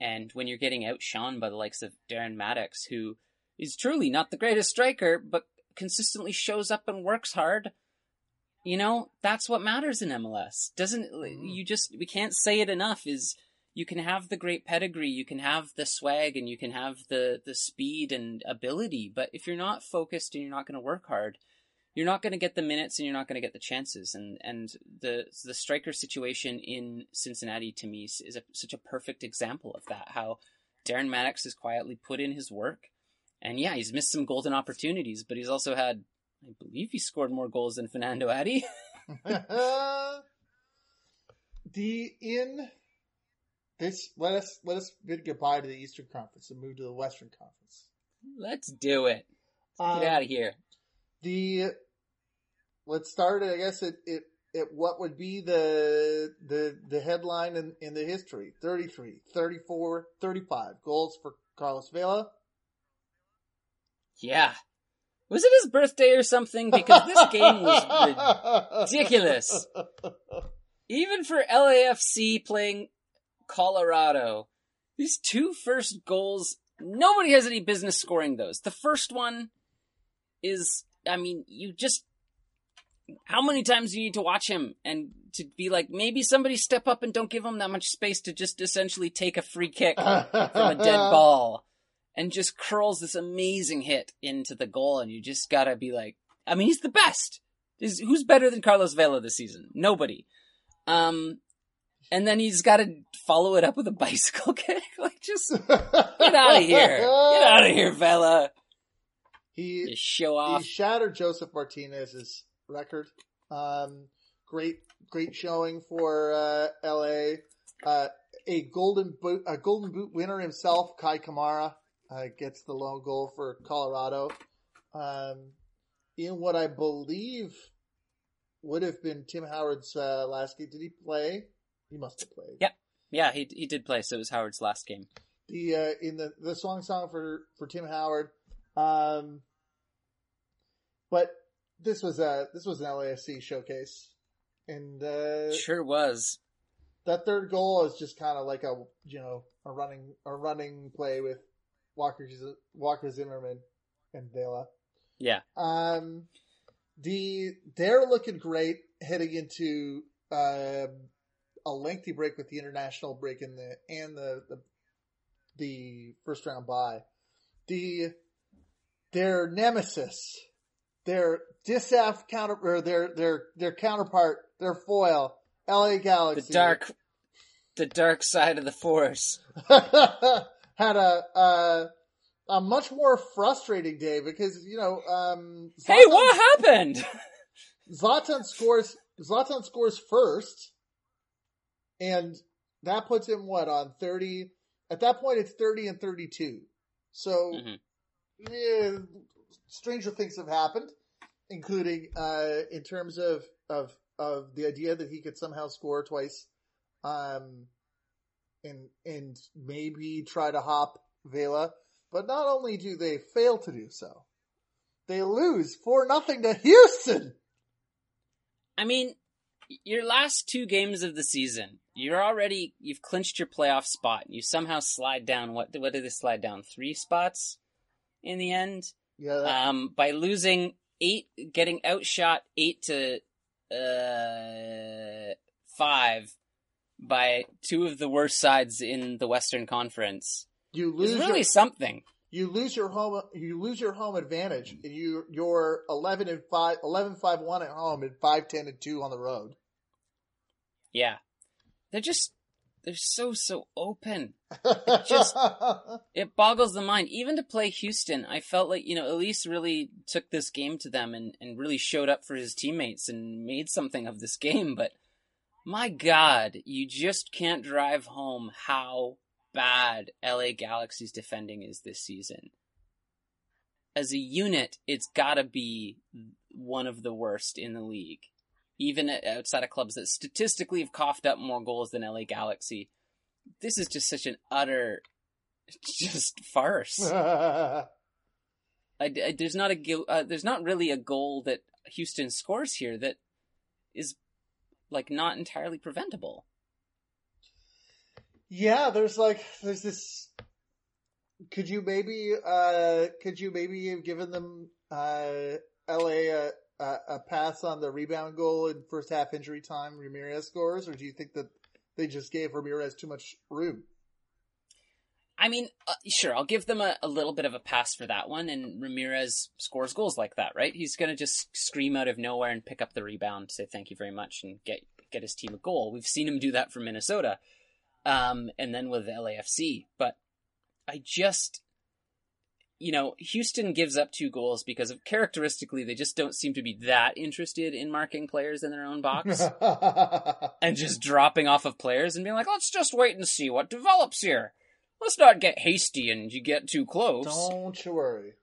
and when you're getting outshone by the likes of Darren Mattocks, who is truly not the greatest striker, but consistently shows up and works hard. You know, that's what matters in MLS. Doesn't mm. you just we can't say it enough is you can have the great pedigree, you can have the swag and you can have the the speed and ability, but if you're not focused and you're not going to work hard, you're not going to get the minutes and you're not going to get the chances. And and the the striker situation in Cincinnati to me is a, such a perfect example of that. How Darren Mattocks has quietly put in his work, and yeah, he's missed some golden opportunities, but he's also had, I believe, he scored more goals than Fernando Adi. [laughs] [laughs] the in this let us let us bid goodbye to the Eastern Conference and move to the Western Conference. Let's do it. Um, Get out of here. The let's start. I guess it it at what would be the the the headline in, in the history 33 34 35 goals for carlos vela Yeah. Was it his birthday or something? Because this game was [laughs] ridiculous. Even for LAFC playing Colorado, these two first goals, nobody has any business scoring those. The first one is, I mean, you just, how many times do you need to watch him and to be like, maybe somebody step up and don't give him that much space to just essentially take a free kick from a dead [laughs] ball and just curls this amazing hit into the goal and you just gotta be like I mean he's the best. Who's better than Carlos Vela this season? Nobody. Um and then he's gotta follow it up with a [laughs] bicycle kick. [laughs] like just get out of here. Get out of here, Vela. He You show off. he shattered Josef Martinez's record. Um, great, great showing for uh, L.A. Uh, a golden boot, a golden boot winner himself, Kei Kamara, uh, gets the lone goal for Colorado. Um, in what I believe would have been Tim Howard's uh, last game. Did he play? He must have played. Yeah. Yeah, he he did play, so it was Howard's last game. the uh, in the the song song for for Tim Howard. Um, but this was a this was an LAFC showcase, and uh, Sure was. that third goal is just kind of like a you know a running a running play with Walker Walker Zimmerman and Vela. Yeah. Um, the they're looking great heading into um a lengthy break with the international break in the and the the, the first round bye. The their nemesis, their disaf counter or their their their counterpart, their foil, LA The dark the dark side of the force. [laughs] had a uh, a much more frustrating day because you know um, Hey, what happened? [laughs] Zlatan scores. Zlatan scores first, and that puts him what on thirty. At that point, it's thirty and thirty-two. So, Mhm. yeah, stranger things have happened, including uh, in terms of of of the idea that he could somehow score twice, um, and and maybe try to hop Vela. But not only do they fail to do so, they lose four nothing to Houston. I mean, your last two games of the season, you're already you've clinched your playoff spot. You somehow slide down what what did they slide down? Three spots in the end. Yeah, that, Um, by losing eight, getting outshot eight to uh five by two of the worst sides in the Western Conference you lose really your, something. you lose your home you lose your home advantage and you you're 11 and 5 11 5 1 at home and 5 10 and 2 on the road Yeah, they're just they're so so open. It [laughs] just it boggles the mind. Even to play Houston, I felt like, you know, Elis really took this game to them and, and really showed up for his teammates and made something of this game. But my God, you just can't drive home how bad LA Galaxy's defending is this season. As a unit, it's gotta be one of the worst in the league. Even outside of clubs that statistically have coughed up more goals than LA Galaxy. This is just such an utter just farce. [laughs] I, I- there's not a uh, there's not really a goal that Houston scores here that is like not entirely preventable. yeah there's like there's this could you maybe uh could you maybe have given them uh la a, a, a pass on the rebound goal in first half injury time ramirez scores or do you think that they just gave ramirez too much room I mean, uh, sure, I'll give them a, a little bit of a pass for that one, and Ramirez scores goals like that, right? He's gonna just scream out of nowhere and pick up the rebound, say thank you very much, and get get his team a goal. We've seen him do that for Minnesota, um, and then with LAFC. But I just, you know, Houston gives up two goals because of characteristically they just don't seem to be that interested in marking players in their own box [laughs] and just dropping off of players and being like, let's just wait and see what develops here. Let's not get hasty and you get too close. don't you worry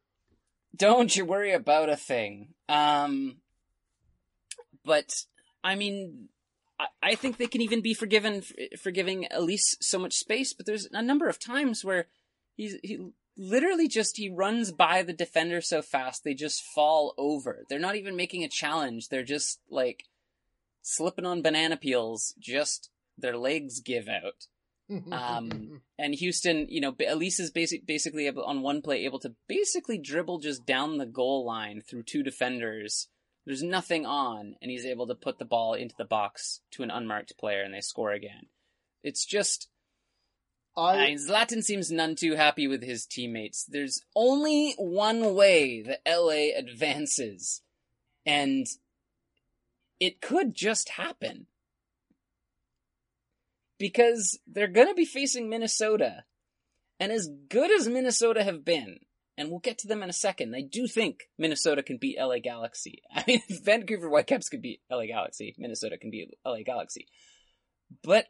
Don't you worry about a thing. Um, but I mean, I, I think they can even be forgiven for, for giving Elis so much space, but there's a number of times where he's he literally just he runs by the defender so fast they just fall over. They're not even making a challenge. They're just like slipping on banana peels. Just their legs give out. Um, [laughs] and Houston, you know, Elis is basic, basically able, on one play able to basically dribble just down the goal line through two defenders. There's nothing on, and he's able to put the ball into the box to an unmarked player, and they score again. It's just. I, I Zlatan seems none too happy with his teammates. There's only one way that LA advances, and it could just happen because they're going to be facing Minnesota. And as good as Minnesota have been, and we'll get to them in a second, I do think Minnesota can beat LA Galaxy. [laughs] I mean, Vancouver Whitecaps could beat LA Galaxy, Minnesota can beat LA Galaxy. But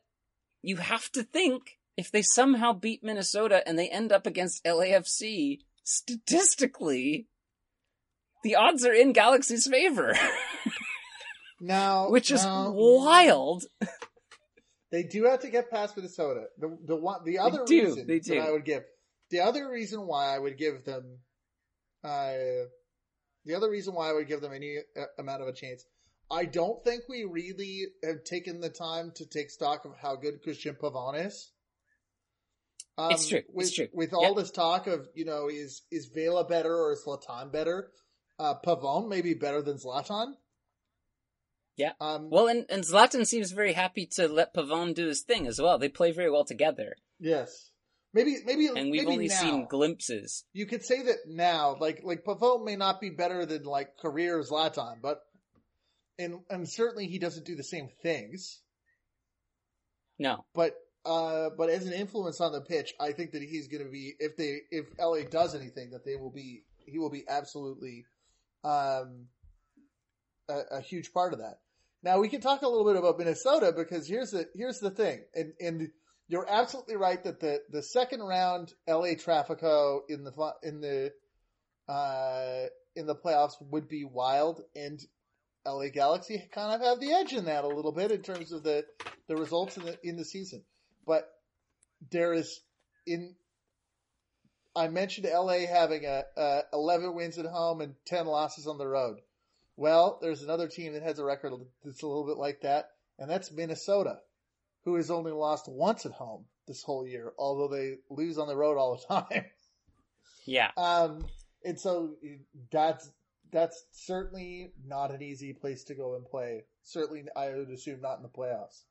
you have to think if they somehow beat Minnesota and they end up against LAFC, statistically, the odds are in Galaxy's favor. [laughs] now, which is wild. They do have to get past Minnesota. The the one the other do, reason that I would give the other reason why I would give them uh the other reason why I would give them any uh, amount of a chance. I don't think we really have taken the time to take stock of how good Cristian Pavon is. Um, it's true. With, it's true. With all this talk of you know is is Vela better or is Zlatan better? Uh, Pavon may be better than Zlatan. Yeah. Um, well, and, and Zlatan seems very happy to let Pavon do his thing as well. They play very well together. Yes. Maybe, maybe, and we've maybe only now. seen glimpses. You could say that now, like, like Pavon may not be better than like career Zlatan, but, and, and certainly he doesn't do the same things. No. But, uh, but as an influence on the pitch, I think that he's going to be, if they, if LA does anything, that they will be, he will be absolutely, um, a, a huge part of that. Now we can talk a little bit about Minnesota because here's the here's the thing, and and you're absolutely right that the the second round LA Trafico in the in the uh, in the playoffs would be wild, and LA Galaxy kind of have the edge in that a little bit in terms of the the results in the in the season. But there is in I mentioned LA having a, a 11 wins at home and 10 losses on the road. Well, there's another team that has a record that's a little bit like that, and that's Minnesota, who has only lost once at home this whole year, although they lose on the road all the [laughs] time. Yeah. Um, and so that's that's certainly not an easy place to go and play. Certainly, I would assume not in the playoffs.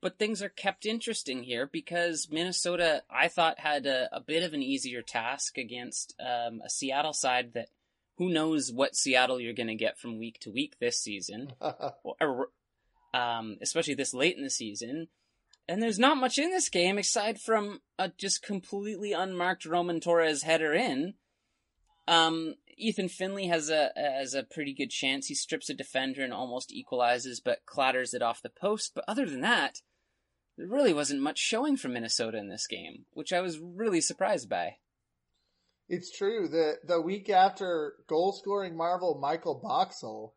But things are kept interesting here because Minnesota, I thought, had a, a bit of an easier task against um, a Seattle side that who knows what Seattle you're going to get from week to week this season, [laughs] or, um, especially this late in the season. And there's not much in this game aside from a just completely unmarked Roman Torres header in. Um, Ethan Finlay has a has a pretty good chance. He strips a defender and almost equalizes, but clatters it off the post. But other than that, there really wasn't much showing from Minnesota in this game, which I was really surprised by. It's true that the week after goal scoring marvel Michael Boxall,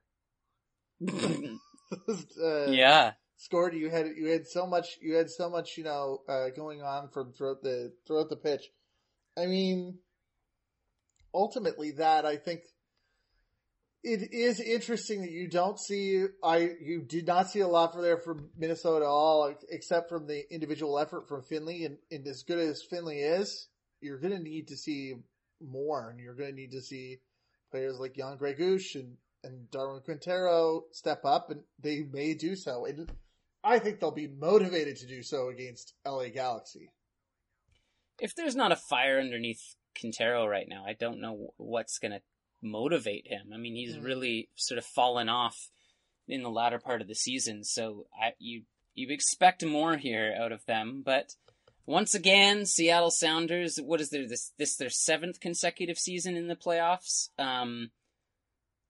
[laughs] uh, yeah, scored. You had you had so much you had so much you know uh, going on from throughout the throughout the pitch. I mean, ultimately, that I think it is interesting that you don't see I you did not see a lot for there from Minnesota at all, except from the individual effort from Finlay. And, and as good as Finlay is, you're going to need to see more, and you're going to need to see players like Jan Gregus and and Darwin Quintero step up, and they may do so. And I think they'll be motivated to do so against LA Galaxy. If there's not a fire underneath Quintero right now, I don't know what's going to motivate him. I mean, he's mm. really sort of fallen off in the latter part of the season, so I, you you expect more here out of them, but once again, Seattle Sounders. What is their this this their seventh consecutive season in the playoffs? Um,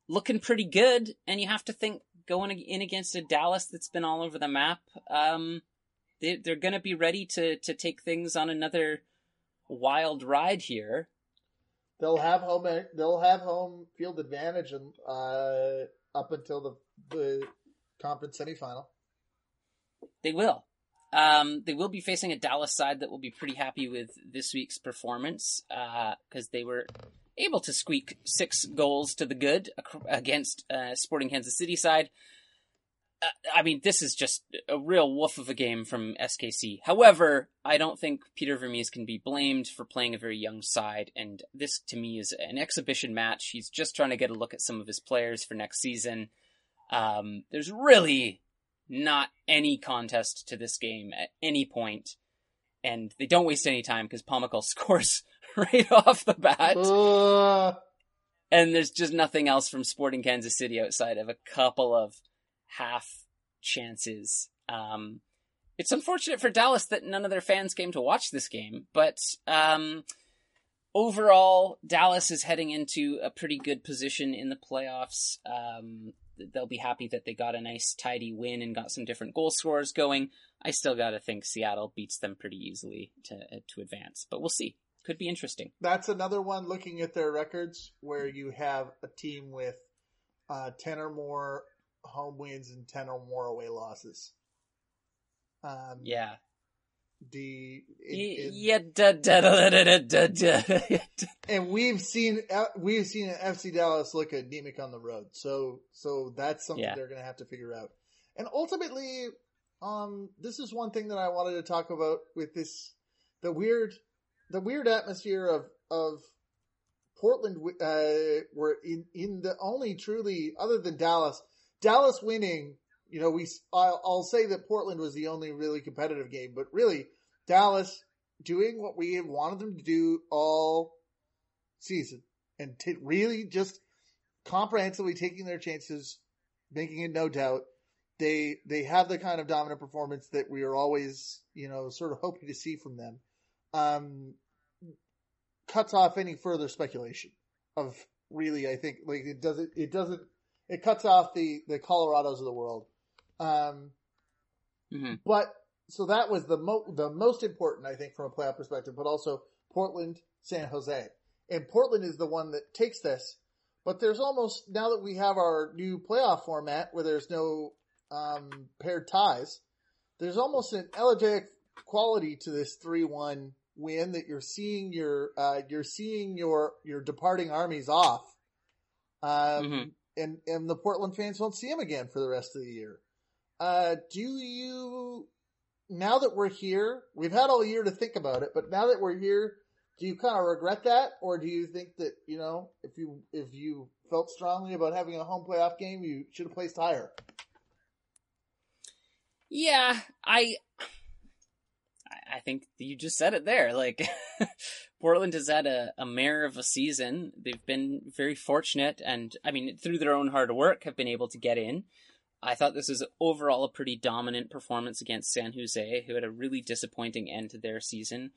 looking pretty good, and you have to think going in against a Dallas that's been all over the map. Um, they, they're going to be ready to to take things on another wild ride here. They'll have home. They'll have home field advantage, and uh, up until the the conference semifinal. They will. Um, they will be facing a Dallas side that will be pretty happy with this week's performance because uh, they were able to squeak six goals to the good against uh, Sporting Kansas City side. Uh, I mean, this is just a real woof of a game from SKC. However, I don't think Peter Vermes can be blamed for playing a very young side, and this to me is an exhibition match. He's just trying to get a look at some of his players for next season. Um, there's really not any contest to this game at any point, and they don't waste any time because Pomykal [laughs] scores right off the bat. Uh... And there's just nothing else from Sporting Kansas City outside of a couple of half chances. Um, it's unfortunate for Dallas that none of their fans came to watch this game, but um, overall, Dallas is heading into a pretty good position in the playoffs. Um, they'll be happy that they got a nice, tidy win and got some different goal scorers going. I still got to think Seattle beats them pretty easily to to advance, but we'll see. Could be interesting. That's another one. Looking at their records, where you have a team with uh, ten or more home wins and 10 or more away losses. Um, yeah. The and we've seen uh, we've seen FC Dallas look anemic on the road, so so that's something yeah. they're going to have to figure out. And ultimately, um, this is one thing that I wanted to talk about with this the weird the weird atmosphere of of Portland. Uh, were in in the only truly other than Dallas Dallas winning, you know, we I'll, I'll, say that Portland was the only really competitive game, but really Dallas doing what we have wanted them to do all season and t- really just comprehensively taking their chances, making it no doubt. They they have the kind of dominant performance that we are always, you know, sort of hoping to see from them. Um, cuts off any further speculation of really, I think, like it doesn't it doesn't it cuts off the the Colorados of the world. Um, mm-hmm. But so that was the mo- the most important, I think, from a playoff perspective. But also Portland, San Jose, and Portland is the one that takes this. But there's almost now that we have our new playoff format where there's no um, paired ties. There's almost an elegiac quality to this three-one win that you're seeing your uh, you're seeing your your departing armies off. Um, mm-hmm and and the Portland fans won't see him again for the rest of the year. Uh, do you now that we're here? We've had all year to think about it, but now that we're here, do you kind of regret that, or do you think that you know if you if you felt strongly about having a home playoff game, you should have placed higher? Yeah, I I think you just said it there. Like [laughs] Portland has had a, a mare of a season. They've been very fortunate, and I mean, through their own hard work, have been able to get in. I thought this was overall a pretty dominant performance against San Jose, who had a really disappointing end to their season.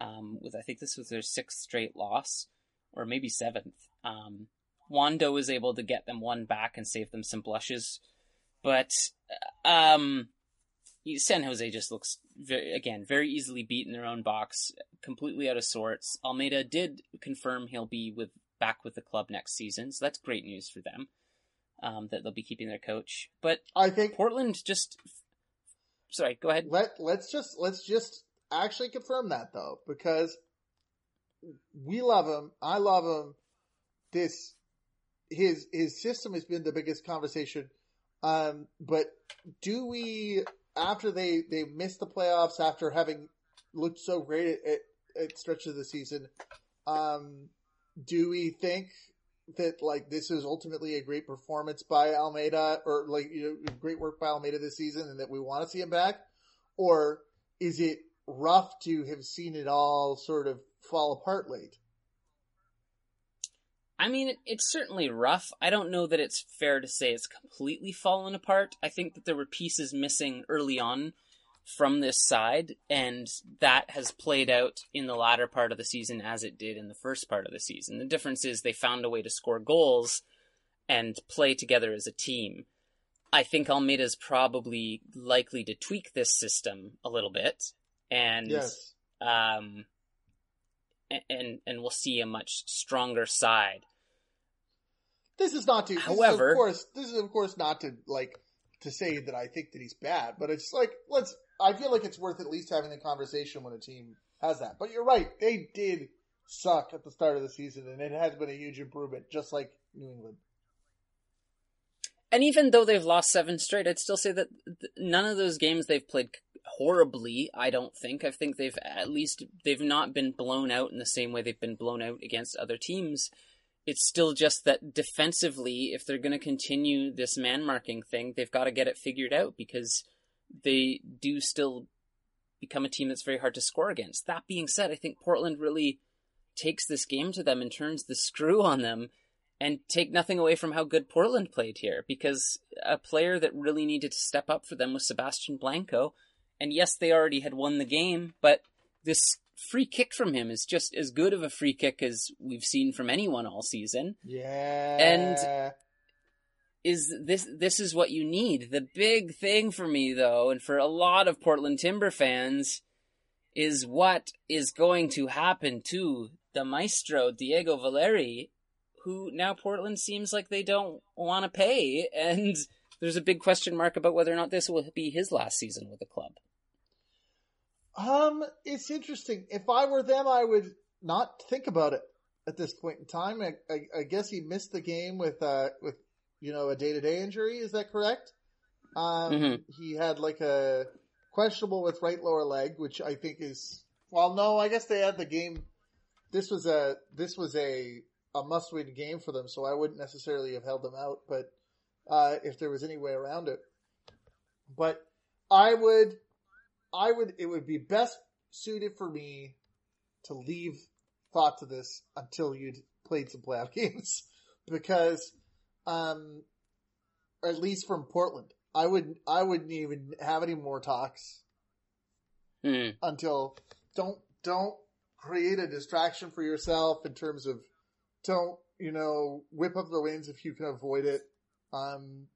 Um, with I think this was their sixth straight loss, or maybe seventh. Um, Wondo was able to get them one back and save them some blushes, but um, San Jose just looks very, again very easily beat in their own box, completely out of sorts. Almeyda did confirm he'll be with back with the club next season, so that's great news for them. Um, that they'll be keeping their coach, but I think Portland just. Sorry, go ahead. Let Let's just let's just actually confirm that though, because we love him. I love him. This his his system has been the biggest conversation. Um, but do we after they they missed the playoffs after having looked so great at, at, at stretches of the season, um, do we think that like this is ultimately a great performance by Almeyda or like you know great work by Almeyda this season and that we want to see him back, or is it rough to have seen it all sort of fall apart late? I mean, it's certainly rough. I don't know that it's fair to say it's completely fallen apart. I think that there were pieces missing early on from this side, and that has played out in the latter part of the season as it did in the first part of the season. The difference is they found a way to score goals and play together as a team. I think Almeyda's probably likely to tweak this system a little bit, and yes. um, and and we'll see a much stronger side. This is not to. However, of course, this is of course not to like to say that I think that he's bad, but it's like let's. I feel like it's worth at least having the conversation when a team has that. But you're right, they did suck at the start of the season, and it has been a huge improvement, just like New England. And even though they've lost seven straight, I'd still say that none of those games they've played horribly. I don't think. I think they've at least they've not been blown out in the same way they've been blown out against other teams. It's still just that defensively, if they're going to continue this man marking thing, they've got to get it figured out because they do still become a team that's very hard to score against. That being said, I think Portland really takes this game to them and turns the screw on them and take nothing away from how good Portland played here because a player that really needed to step up for them was Sebastian Blanco. And yes, they already had won the game, but this free kick from him is just as good of a free kick as we've seen from anyone all season. Yeah. And is this this is what you need. The big thing for me though, and for a lot of Portland Timber fans, is what is going to happen to the maestro Diego Valeri who now Portland seems like they don't want to pay, and there's a big question mark about whether or not this will be his last season with the club. Um, it's interesting. If I were them, I would not think about it at this point in time. I, I, I guess he missed the game with uh with you know a day to day injury. Is that correct? Um, mm-hmm. he had like a questionable with right lower leg, which I think is well. No, I guess they had the game. This was a this was a a must win game for them, so I wouldn't necessarily have held them out, but uh, if there was any way around it. But I would, I would, it would be best suited for me to leave thought to this until you'd played some playoff [laughs] games, because, um, at least from Portland, I wouldn't, I wouldn't even have any more talks mm. until don't, don't create a distraction for yourself in terms of don't you know whip up the wins if you can avoid it. Um,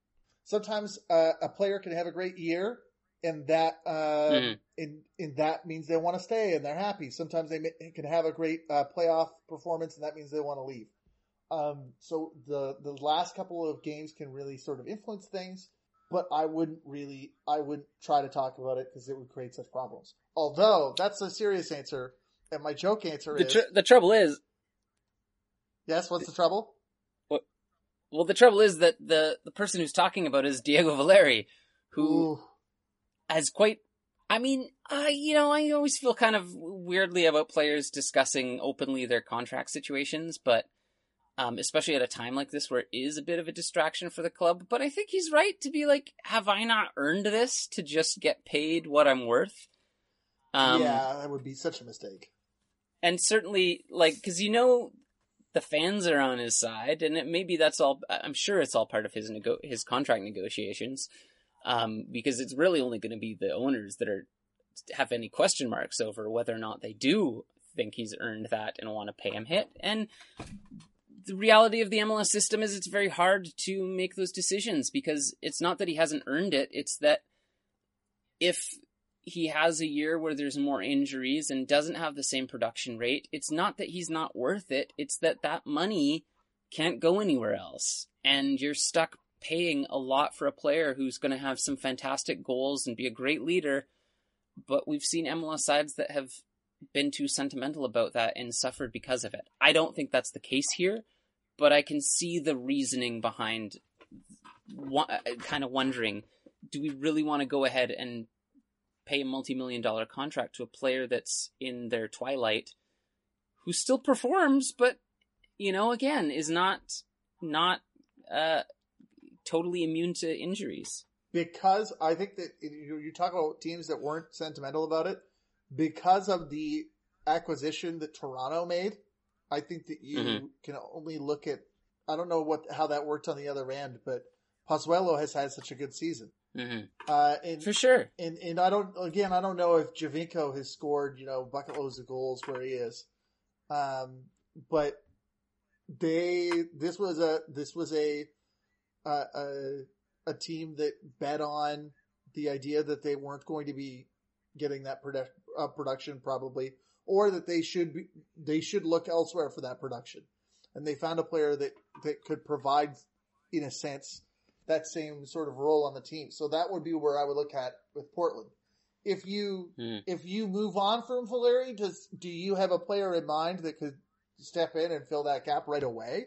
sometimes uh, a player can have a great year, and that uh, mm. in in that means they want to stay and they're happy. Sometimes they may, can have a great uh, playoff performance, and that means they want to leave. Um, so the the last couple of games can really sort of influence things, but I wouldn't really I wouldn't try to talk about it because it would create such problems. Although that's a serious answer, and my joke answer the is the trouble is Yes, what's the trouble? Well, well, the trouble is that the the person who's talking about is Diego Valeri, who Ooh. has quite. I mean, I you know I always feel kind of weirdly about players discussing openly their contract situations, but um, especially at a time like this where it is a bit of a distraction for the club. But I think he's right to be like, have I not earned this to just get paid what I'm worth? Um, yeah, that would be such a mistake. And certainly, like, because you know, the fans are on his side, and it, maybe that's all. I'm sure it's all part of his nego- his contract negotiations, um, because it's really only going to be the owners that are have any question marks over whether or not they do think he's earned that and want to pay him hit. And the reality of the MLS system is it's very hard to make those decisions because it's not that he hasn't earned it; it's that if he has a year where there's more injuries and doesn't have the same production rate, it's not that he's not worth it. It's that that money can't go anywhere else. And you're stuck paying a lot for a player who's going to have some fantastic goals and be a great leader. But we've seen MLS sides that have been too sentimental about that and suffered because of it. I don't think that's the case here, but I can see the reasoning behind kind of wondering do we really want to go ahead and pay a multi-million dollar contract to a player that's in their twilight who still performs but you know again is not not uh totally immune to injuries? Because i think that you talk about teams that weren't sentimental about it. Because of the acquisition that toronto made i think that you mm-hmm. can only look at i don't know what how that worked on the other end but Pozuelo has had such a good season Mm-hmm. Uh, and, For sure. And and I don't again I don't know if Giovinco has scored you know bucket loads of goals where he is, um, but they this was a this was a a a team that bet on the idea that they weren't going to be getting that produ- uh, production probably, or that they should be they should look elsewhere for that production, and they found a player that that could provide in a sense that same sort of role on the team. So that would be where I would look at with Portland. If you Hmm. if you move on from Valeri, does do you have a player in mind that could step in and fill that gap right away?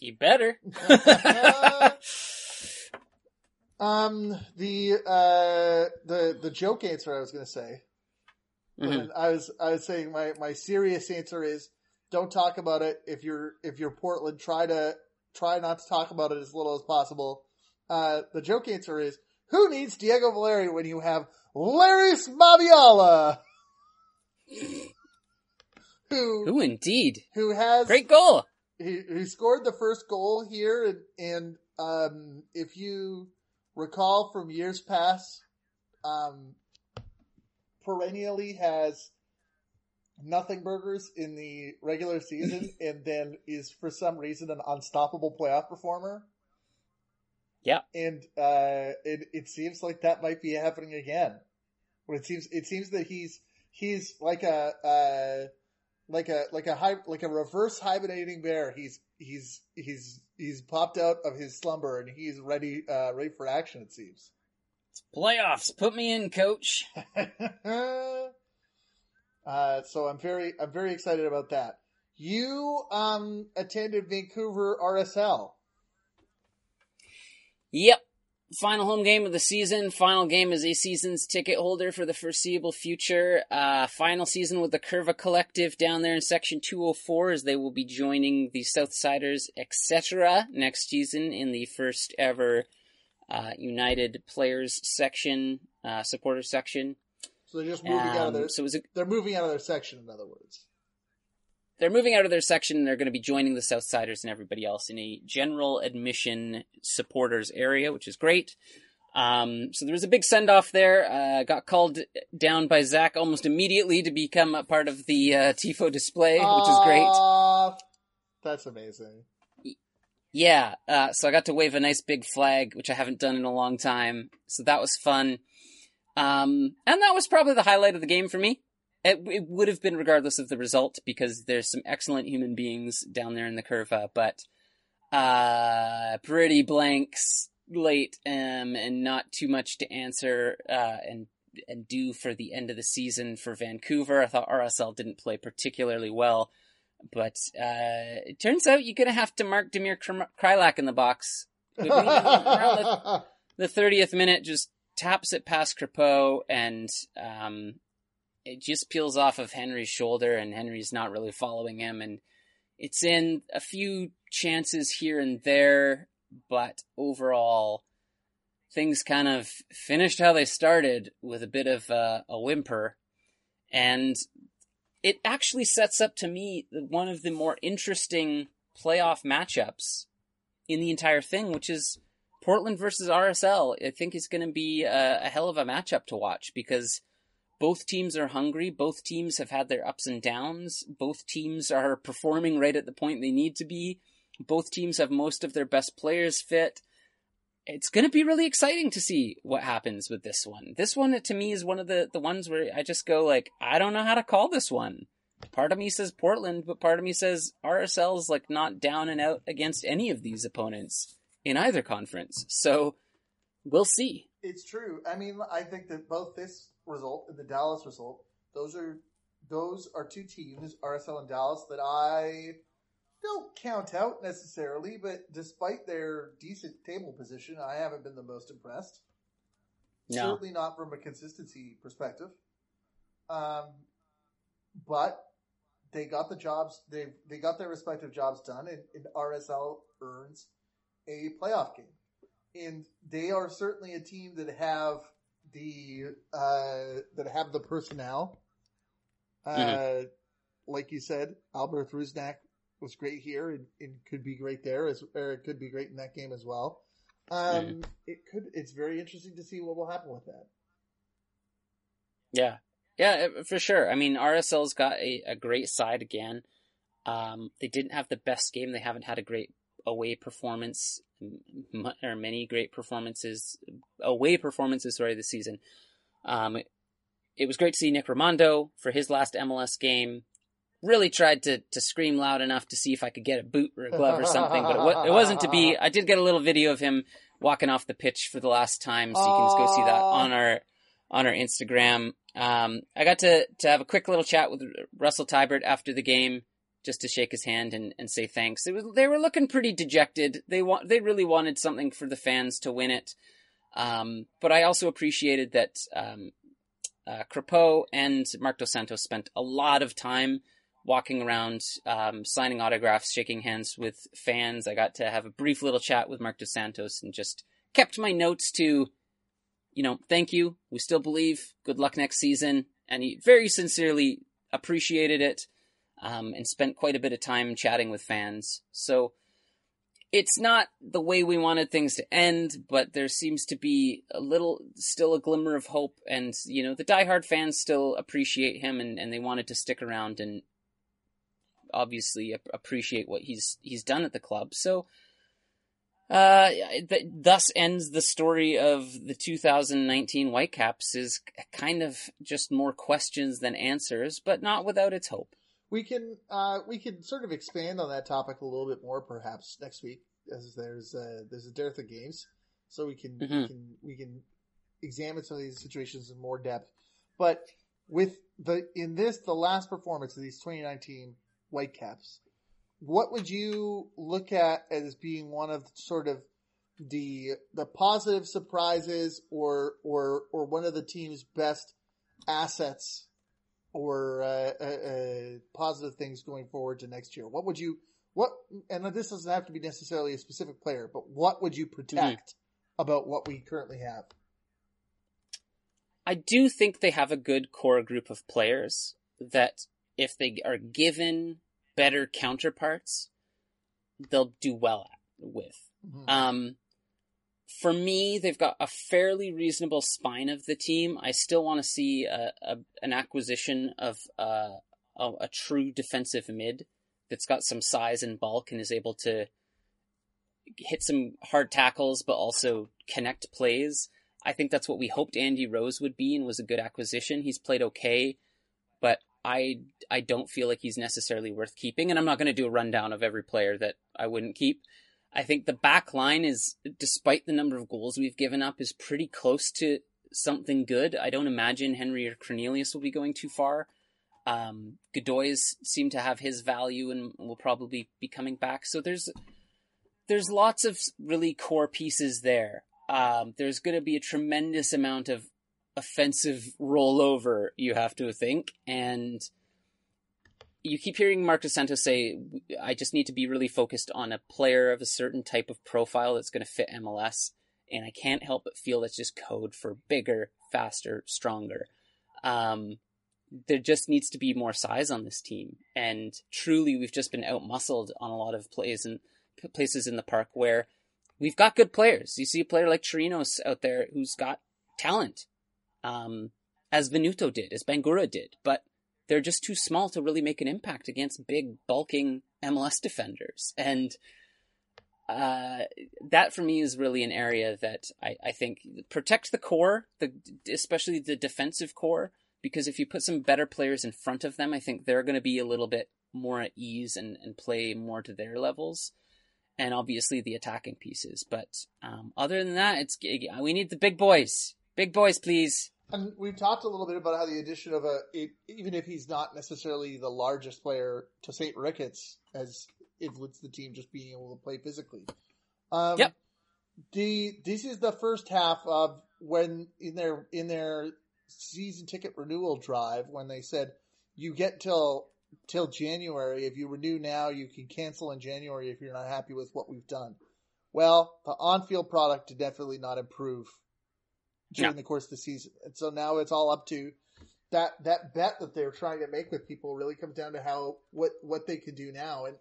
You better. [laughs] Um, the uh, the the joke answer I was going to say. Mhm. I was I was saying my my serious answer is don't talk about it if you're if you're Portland. Try to try not to talk about it as little as possible. Uh, the joke answer is who needs Diego Valeri when you have Larrys Mabiala, [laughs] who Ooh, indeed. who has Great goal. he, he scored the first goal here, and, and um, if you recall from years past, um, perennially has nothing burgers in the regular season, [laughs] and then is for some reason an unstoppable playoff performer. Yeah. and uh, it it seems like that might be happening again. But it seems it seems that he's he's like a. Uh, like a like a hi, like a reverse hibernating bear. He's he's he's he's popped out of his slumber and he's ready uh, ready for action. It seems. Playoffs. Put me in, coach. [laughs] uh, so I'm very I'm very excited about that. You um attended Vancouver RSL. Yep. Final home game of the season. Final game as a season's ticket holder for the foreseeable future. Uh, final season with the Curva Collective down there in section 204 as they will be joining the Southsiders, etc. next season in the first ever uh, United Players section, uh, supporter section. So they're just moving out of their Um, so a, they're moving out of their section. In other words, they're moving out of their section and they're going to be joining the Southsiders and everybody else in a general admission supporters area, which is great. Um, so there was a big send off there. Uh, got called down by Zach almost immediately to become a part of the uh, Tifo display, which is great. That's amazing. Yeah, uh, so I got to wave a nice big flag, which I haven't done in a long time. So that was fun. Um, and that was probably the highlight of the game for me. It, it would have been regardless of the result because there's some excellent human beings down there in the curva, but uh, pretty blanks late um, and not too much to answer uh, and and do for the end of the season for Vancouver. I thought RSL didn't play particularly well, but uh, it turns out you're gonna have to mark Damir Kreilach in the box. The- [laughs] the thirtieth minute just taps it past Crepeau and um, it just peels off of Henry's shoulder and Henry's not really following him and it's in a few chances here and there, but overall things kind of finished how they started with a bit of uh, a whimper and it actually sets up to me one of the more interesting playoff matchups in the entire thing, which is Portland versus RSL, I think is going to be a, a hell of a matchup to watch because both teams are hungry. Both teams have had their ups and downs. Both teams are performing right at the point they need to be. Both teams have most of their best players fit. It's going to be really exciting to see what happens with this one. This one, to me, is one of the, the ones where I just go like, I don't know how to call this one. Part of me says Portland, but part of me says RSL's like not down and out against any of these opponents in either conference. So we'll see. It's true. I mean, I think that both this result and the Dallas result, those are those are two teams, RSL and Dallas, that I don't count out necessarily, but despite their decent table position, I haven't been the most impressed. No. Certainly not from a consistency perspective. Um, but they got the jobs. They they got their respective jobs done, and, and RSL earns a playoff game, and they are certainly a team that have the uh, that have the personnel. Uh, Mhm. Like you said, Albert Rusnak was great here and, and could be great there as or it could be great in that game as well. Um, It could. It's very interesting to see what will happen with that. Yeah. Yeah, for sure. I mean, RSL's got a, a great side again. Um, they didn't have the best game. They haven't had a great away performance, m- or many great performances, away performances, sorry, this season. Um, it, it was great to see Nick Rimando for his last MLS game. Really tried to to scream loud enough to see if I could get a boot or a glove or something, but it, wa- it wasn't to be. [laughs] I did get a little video of him walking off the pitch for the last time, so you can go see that on our on our Instagram. Um, I got to to have a quick little chat with Russell Teibert after the game, just to shake his hand and, and say thanks. It was they were looking pretty dejected. They want they really wanted something for the fans to win it. Um, but I also appreciated that um, uh, and Marc Dos Santos spent a lot of time walking around, um, signing autographs, shaking hands with fans. I got to have a brief little chat with Marc Dos Santos and just kept my notes to, you know, thank you. We still believe. Good luck next season. And he very sincerely appreciated it um, and spent quite a bit of time chatting with fans. So it's not the way we wanted things to end, but there seems to be a little, still a glimmer of hope. And, you know, the diehard fans still appreciate him and, and they wanted to stick around and obviously appreciate what he's, he's done at the club. So, uh, th- thus ends the story of the 2019 Whitecaps is kind of just more questions than answers, but not without its hope. We can uh, we can sort of expand on that topic a little bit more perhaps next week, as there's uh, there's a dearth of games, so we can we Mhm. can we can examine some of these situations in more depth. But with the in this the last performance of these 2019 Whitecaps, what would you look at as being one of sort of the the positive surprises or or or one of the team's best assets or uh, uh, uh, positive things going forward to next year? What would you what? And this doesn't have to be necessarily a specific player, but what would you protect about what we currently have? I do think they have a good core group of players that if they are given better counterparts, they'll do well at, with. Mhm. Um, for me, they've got a fairly reasonable spine of the team. I still want to see a, a, an acquisition of uh, a, a true defensive mid that's got some size and bulk and is able to hit some hard tackles, but also connect plays. I think that's what we hoped Andy Rose would be and was a good acquisition. He's played okay, but I I don't feel like he's necessarily worth keeping. And I'm not going to do a rundown of every player that I wouldn't keep. I think the back line is, despite the number of goals we've given up, is pretty close to something good. I don't imagine Henry or Cornelius will be going too far. Um, Godoy's seem to have his value and will probably be coming back. So there's there's lots of really core pieces there. Um, there's going to be a tremendous amount of offensive rollover, you have to think, and you keep hearing Marc Dos Santos say, I just need to be really focused on a player of a certain type of profile that's going to fit MLS. And I can't help but feel that's just code for bigger, faster, stronger. Um, there just needs to be more size on this team. And truly, we've just been outmuscled on a lot of plays and places in the park where we've got good players. You see a player like Chirinos out there who's got talent, um, as Venuto did, as Bangoura did, but they're just too small to really make an impact against big, bulking MLS defenders. And uh, that for me is really an area that I, I think protect the core, the especially the defensive core, because if you put some better players in front of them, I think they're going to be a little bit more at ease and, and play more to their levels. And obviously the attacking pieces, but um, other than that, it's we need the big boys, big boys, please. And we've talked a little bit about how the addition of a, it, even if he's not necessarily the largest player Tosaint Ricketts, has influenced the team just being able to play physically. Um, Yep. The this is the first half of when in their in their season ticket renewal drive when they said you get till till January. If you renew now, you can cancel in January if you're not happy with what we've done. Well, the on-field product did definitely not improve during No. the course of the season, and so now it's all up to that that bet that they're trying to make with people really comes down to how what what they can do now. And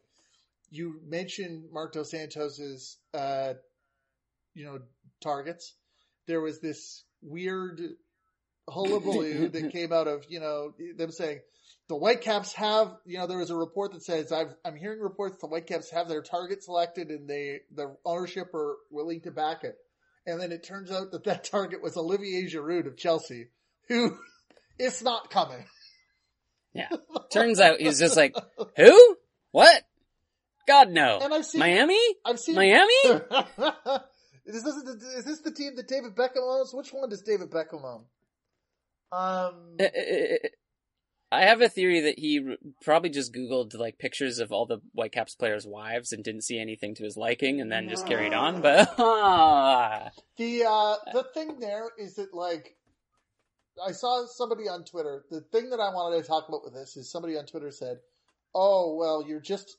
you mentioned Marc Dos Santos's uh, you know targets. There was this weird hullabaloo [laughs] that came out of you know them saying the Whitecaps have you know there was a report that says I've, I'm hearing reports the Whitecaps have their target selected and they the ownership are willing to back it, and then it turns out that that target was Olivier Giroud of Chelsea, who it's not coming. Yeah. Turns out he's just like, who? What? God no. And I've seen Miami? I've seen Miami? [laughs] is, this, is this the team that David Beckham owns? Which one does David Beckham own? Um, Uh, uh, I have a theory that he probably just Googled like pictures of all the Whitecaps players' wives and didn't see anything to his liking, and then just carried on. But [laughs] the uh, the thing there is that like I saw somebody on Twitter. The thing that I wanted to talk about with this is somebody on Twitter said, "Oh well, you're just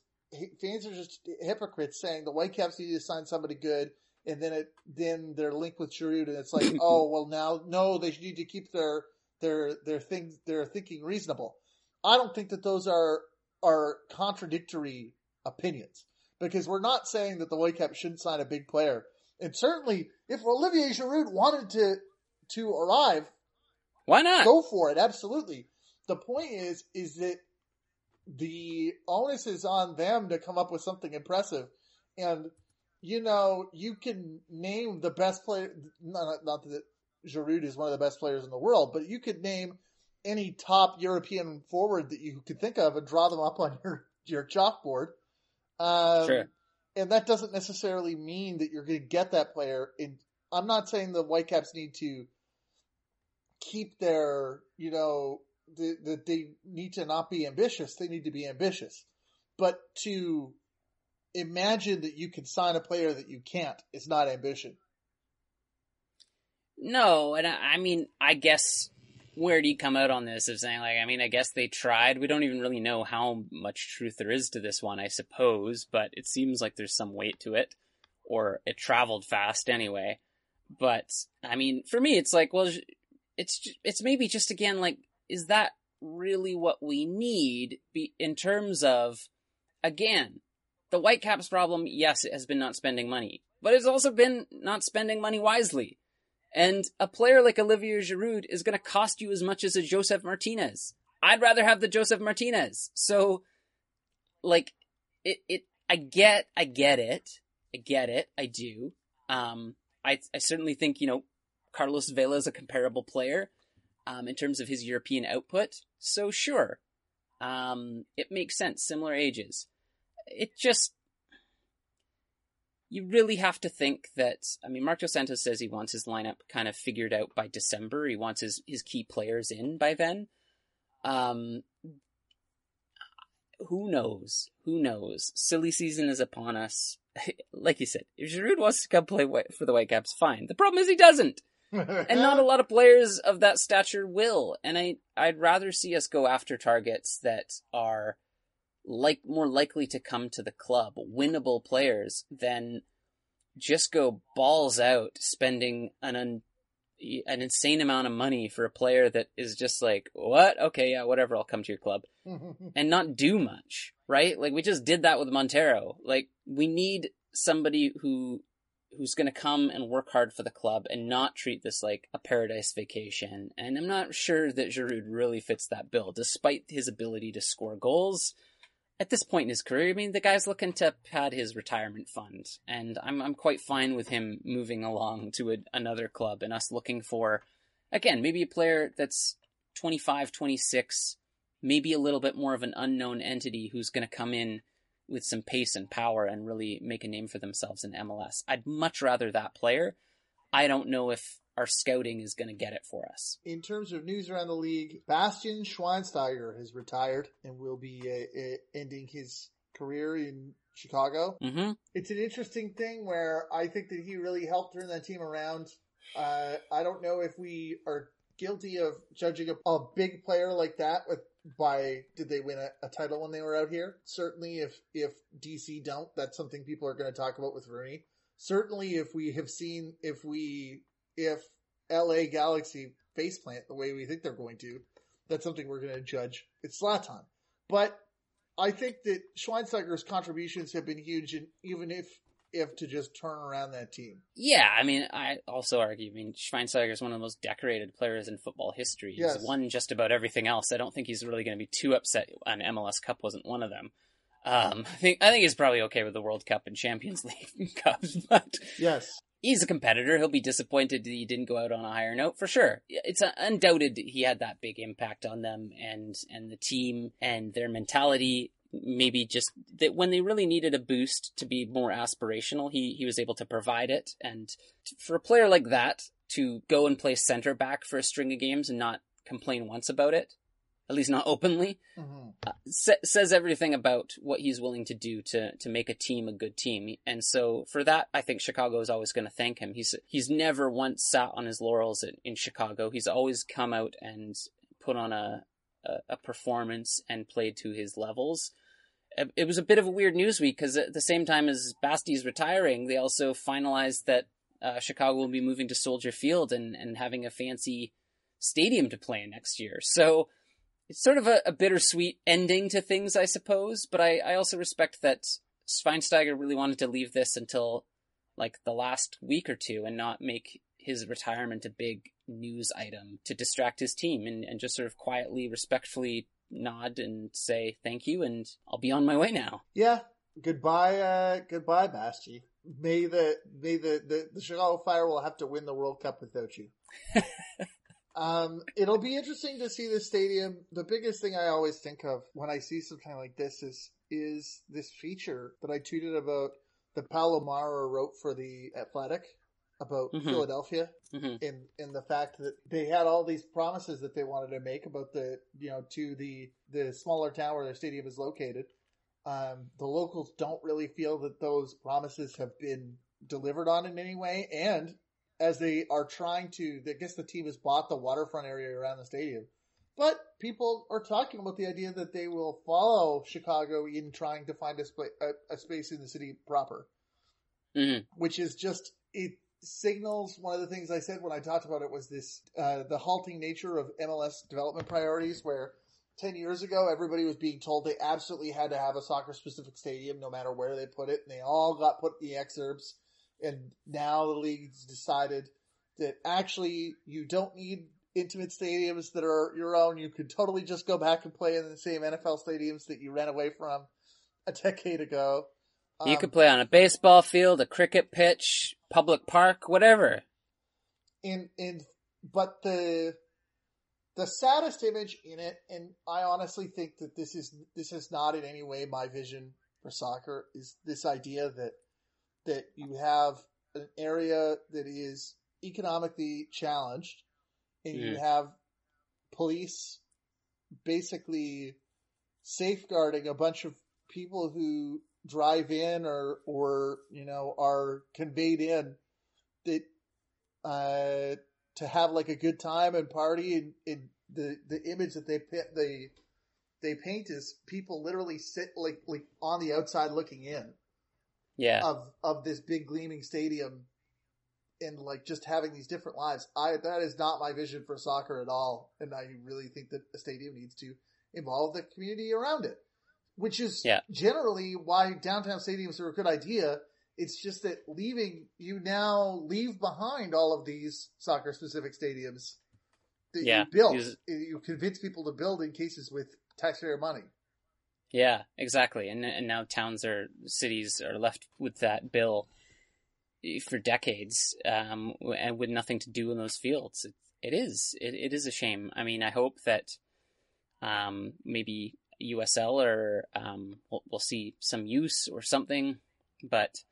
fans are just hypocrites saying the Whitecaps need to sign somebody good." And then it, then they're linked with Giroud, and it's like, [coughs] oh well, now no, they need to keep their their their things their thinking reasonable. I don't think that those are are contradictory opinions because we're not saying that the Whitecaps shouldn't sign a big player. And certainly, if Olivier Giroud wanted to to arrive, why not? go for it. Absolutely. The point is, is that the onus is on them to come up with something impressive, and you know you can name the best player. Not, not that Giroud is one of the best players in the world, but you could name any top European forward that you could think of and draw them up on [laughs] your your chalkboard. Um, Sure. And that doesn't necessarily mean that you're going to get that player. In I'm not saying the Whitecaps need to keep their, you know, that the, they need to not be ambitious. They need to be ambitious, but to imagine that you can sign a player that you can't is not ambition. No, and I, I mean, I guess where do you come out on this of saying like, I mean, I guess they tried. We don't even really know how much truth there is to this one, I suppose, but it seems like there's some weight to it, or it traveled fast anyway. But I mean, for me, it's like, well, it's it's maybe just again like, is that really what we need? Be in terms of, again, the Whitecaps problem. Yes, it has been not spending money, but it's also been not spending money wisely. And a player like Olivier Giroud is going to cost you as much as a Josef Martinez. I'd rather have the Josef Martinez. So, like, it, it, I get, I get it. I get it. I do. Um, I, I certainly think, you know, Carlos Vela is a comparable player, um, in terms of his European output. So sure. Um, it makes sense. Similar ages. It just, you really have to think that I mean Marc Dos Santos says he wants his lineup kind of figured out by December. He wants his, his key players in by then. Um who knows? Who knows? Silly season is upon us. [laughs] like you said, if Giroud wants to come play White- for the Whitecaps, fine. The problem is he doesn't. [laughs] And not a lot of players of that stature will. And I I'd rather see us go after targets that are like more likely to come to the club, winnable players, than just go balls out spending an un, an insane amount of money for a player that is just like, what? Okay, yeah, whatever, I'll come to your club. [laughs] And not do much, right? Like we just did that with Montero. Like we need somebody who who's going to come and work hard for the club and not treat this like a paradise vacation. And I'm not sure that Giroud really fits that bill, despite his ability to score goals at this point in his career, I mean, the guy's looking to pad his retirement fund, and I'm I'm quite fine with him moving along to a, another club and us looking for, again, maybe a player that's 25, 26, maybe a little bit more of an unknown entity who's going to come in with some pace and power and really make a name for themselves in MLS. I'd much rather that player. I don't know if our scouting is going to get it for us. In terms of news around the league, Bastian Schweinsteiger has retired and will be uh, uh, ending his career in Chicago. Mm-hmm. It's an interesting thing where I think that he really helped turn that team around. Uh, I don't know if we are guilty of judging a, a big player like that with by did they win a, a, title when they were out here? Certainly, if if DC don't, that's something people are going to talk about with Rooney. Certainly, if we have seen if we if LA Galaxy faceplant the way we think they're going to, that's something we're going to judge. It's Zlatan. But I think that Schweinsteiger's contributions have been huge, and even if if to just turn around that team. Yeah, I mean, I also argue. I mean, Schweinsteiger is one of the most decorated players in football history. He's Yes. won just about everything else. I don't think he's really going to be too upset. An MLS Cup wasn't one of them. Um, I think I think he's probably okay with the World Cup and Champions [laughs] League cups, but Yes. He's a competitor. He'll be disappointed that he didn't go out on a higher note for sure. It's uh, undoubted he had that big impact on them and and the team and their mentality. Maybe just that when they really needed a boost to be more aspirational, he he was able to provide it. And for a player like that to go and play center back for a string of games and not complain once about it, at least not openly, mm-hmm. uh, sa- says everything about what he's willing to do to to make a team a good team. And so for that, I think Chicago is always going to thank him. He's he's never once sat on his laurels in, in Chicago. He's always come out and put on a, a, a performance and played to his levels. It was a bit of a weird news week because at the same time as Basti's retiring, they also finalized that uh, Chicago will be moving to Soldier Field and, and having a fancy stadium to play in next year. So it's sort of a, a bittersweet ending to things, I suppose. But I, I also respect that Schweinsteiger really wanted to leave this until like the last week or two and not make his retirement a big news item to distract his team and, and just sort of quietly, respectfully nod and say thank you and I'll be on my way now. Yeah. Goodbye, uh, goodbye, Basti. May the may the, the, the Chicago Fire will have to win the World Cup without you. [laughs] Um, it'll be interesting to see the stadium. The biggest thing I always think of when I see something like this is is this feature that I tweeted about that Pablo Maurer wrote for the Athletic about mm-hmm. Philadelphia mm-hmm. in in the fact that they had all these promises that they wanted to make about the you know to the the smaller town where their stadium is located. Um, the locals don't really feel that those promises have been delivered on in any way, and as they are trying to. I guess the team has bought the waterfront area around the stadium, but people are talking about the idea that they will follow Chicago in trying to find a, sp- a, a space in the city proper, mm-hmm. which is just it signals one of the things I said when I talked about it was this uh, the halting nature of MLS development priorities where. 10 years ago, everybody was being told they absolutely had to have a soccer specific stadium no matter where they put it, and they all got put in the exurbs and now the league's decided that actually you don't need intimate stadiums that are your own. You could totally just go back and play in the same NFL stadiums that you ran away from a decade ago. You um, could play on a baseball field, a cricket pitch, public park, whatever. In in but the the saddest image in it, and I honestly think that this is this is not in any way my vision for soccer, is this idea that that you have an area that is economically challenged and you have police basically safeguarding a bunch of people who drive in or or you know are conveyed in that uh to have like a good time and party and, and the the image that they they they paint is people literally sit like like on the outside looking in yeah of of this big gleaming stadium and like just having these different lives. I that is not my vision for soccer at all, and I really think that a stadium needs to involve the community around it, which is yeah. generally why downtown stadiums are a good idea. It's just that leaving you now leave behind all of these soccer specific stadiums that yeah. you built. You convince people to build in cases with taxpayer money. Yeah, exactly. And and now towns or cities are left with that bill for decades, um, and with nothing to do in those fields. It, it is. It, it is a shame. I mean, I hope that um, maybe USL or um, we'll, we'll see some use or something, but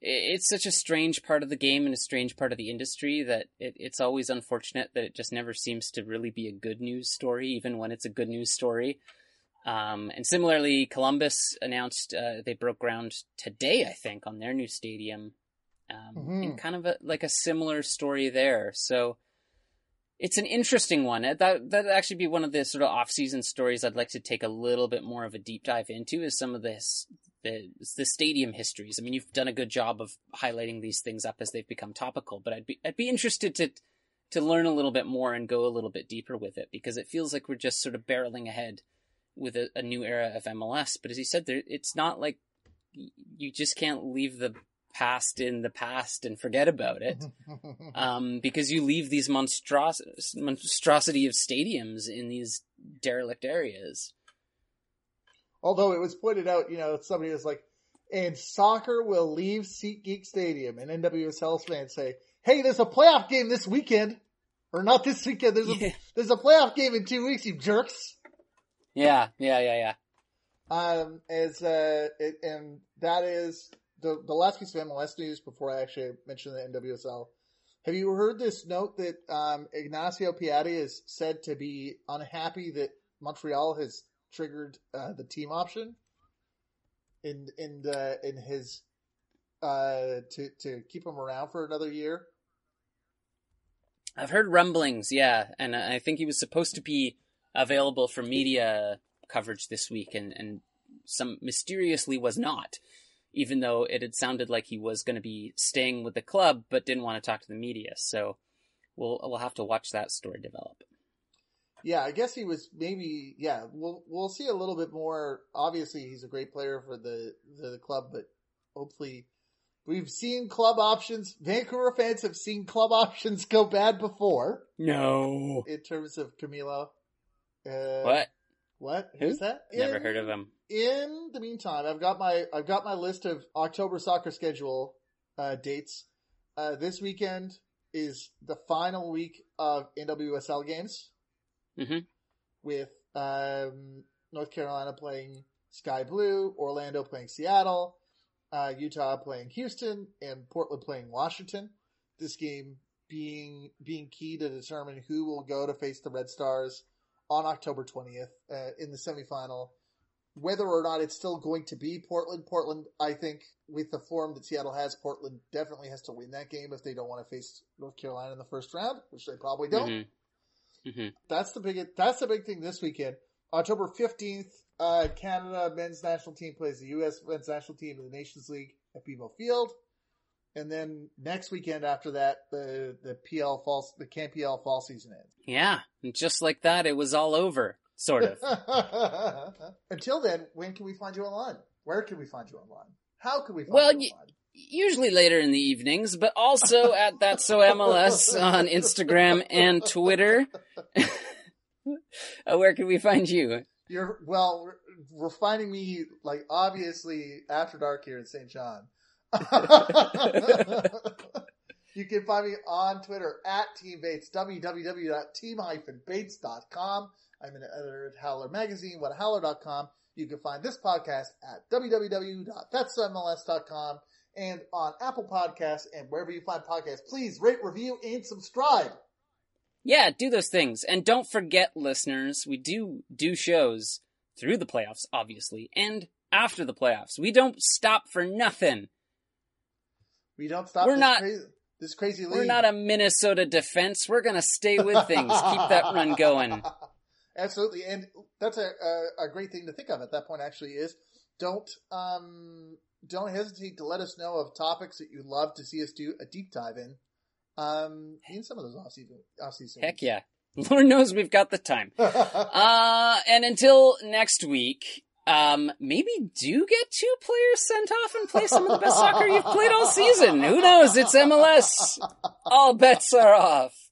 it's such a strange part of the game and a strange part of the industry that it, it's always unfortunate that it just never seems to really be a good news story, even when it's a good news story. Um, and similarly, Columbus announced uh, they broke ground today, I think, on their new stadium. Um, mm-hmm. And kind of a, like a similar story there. So it's an interesting one. That that'd actually be one of the sort of off-season stories I'd like to take a little bit more of a deep dive into. Is some of this the the stadium histories. I mean, you've done a good job of highlighting these things up as they've become topical, but I'd be I'd be interested to to learn a little bit more and go a little bit deeper with it because it feels like we're just sort of barreling ahead with a, a new era of MLS. But as you said, there, it's not like you just can't leave the past in the past and forget about it [laughs] um, because you leave these monstros- monstrosity of stadiums in these derelict areas. Although it was pointed out, you know, somebody was like, and soccer will leave SeatGeek Stadium, and NWSL fans say, "Hey, there's a playoff game this weekend, or not this weekend. There's a [laughs] Yeah. there's a playoff game in two weeks, you jerks." Yeah, yeah, yeah, yeah. Um, as uh, it, and that is the the last piece of MLS news before I actually mention the NWSL. Have you heard this note that um, Ignacio Piatti is said to be unhappy that Montreal has triggered uh, the team option in in the, in his uh, to to keep him around for another year? I've heard rumblings, yeah, and I think he was supposed to be available for media coverage this week, and and some mysteriously was not, even though it had sounded like he was going to be staying with the club, but didn't want to talk to the media. So we'll we'll have to watch that story develop. Yeah, I guess he was maybe. Yeah, we'll we'll see a little bit more. Obviously, he's a great player for the the, the club, but hopefully, we've seen club options. Vancouver fans have seen club [laughs] options go bad before No, in terms of Camilo. Uh, what? What? Who? Who's that? Never In- heard of him. In the meantime, I've got my I've got my list of October soccer schedule uh, dates. Uh, this weekend is the final week of NWSL games Mhm. with um, North Carolina playing Sky Blue, Orlando playing Seattle, uh, Utah playing Houston, and Portland playing Washington. This game being being key to determine who will go to face the Red Stars on October 20th uh, in the semifinal. Whether or not it's still going to be Portland, Portland, I think with the form that Seattle has, Portland definitely has to win that game if they don't want to face North Carolina in the first round, which they probably don't. Mhm. Mhm. That's the big that's the big thing this weekend. October fifteenth, uh, Canada men's national team plays the U.S. men's national team in the Nations League at BMO Field, and then next weekend after that, the the PL fall the CanPL fall season ends. Yeah, and just like that, it was all over, sort of. [laughs] Until then, when can we find you online? Where can we find you online? How can we find Well, you online? Usually later in the evenings, but also at That's So MLS on Instagram and Twitter. [laughs] Uh, Where can we find you? You're well. We're, we're finding me like obviously after dark here in St. John. You can find me on Twitter at Team Bates. www.team-bates.com. I'm an editor at Howler Magazine. WhatAHowler.com. You can find this podcast at www.that'smls.com and on Apple Podcasts and wherever you find podcasts. Please rate, review, and subscribe. Yeah, do those things. And don't forget, listeners, we do do shows through the playoffs, obviously, and after the playoffs. We don't stop for nothing. We don't stop We're this not- crazy, this crazy league. We're not a Minnesota defense. We're gonna stay with things. Keep that run going. [laughs] Absolutely, and that's a, a a great thing to think of at that point. Actually, is don't um don't hesitate to let us know of topics that you'd love to see us do a deep dive in. Um, in some of those off season off season. Heck yeah. [laughs] Lord knows we've got the time. [laughs] Uh, and until next week, um, maybe do get two players sent off and play some of the best soccer you've played all season. Who knows? It's MLS. All bets are off.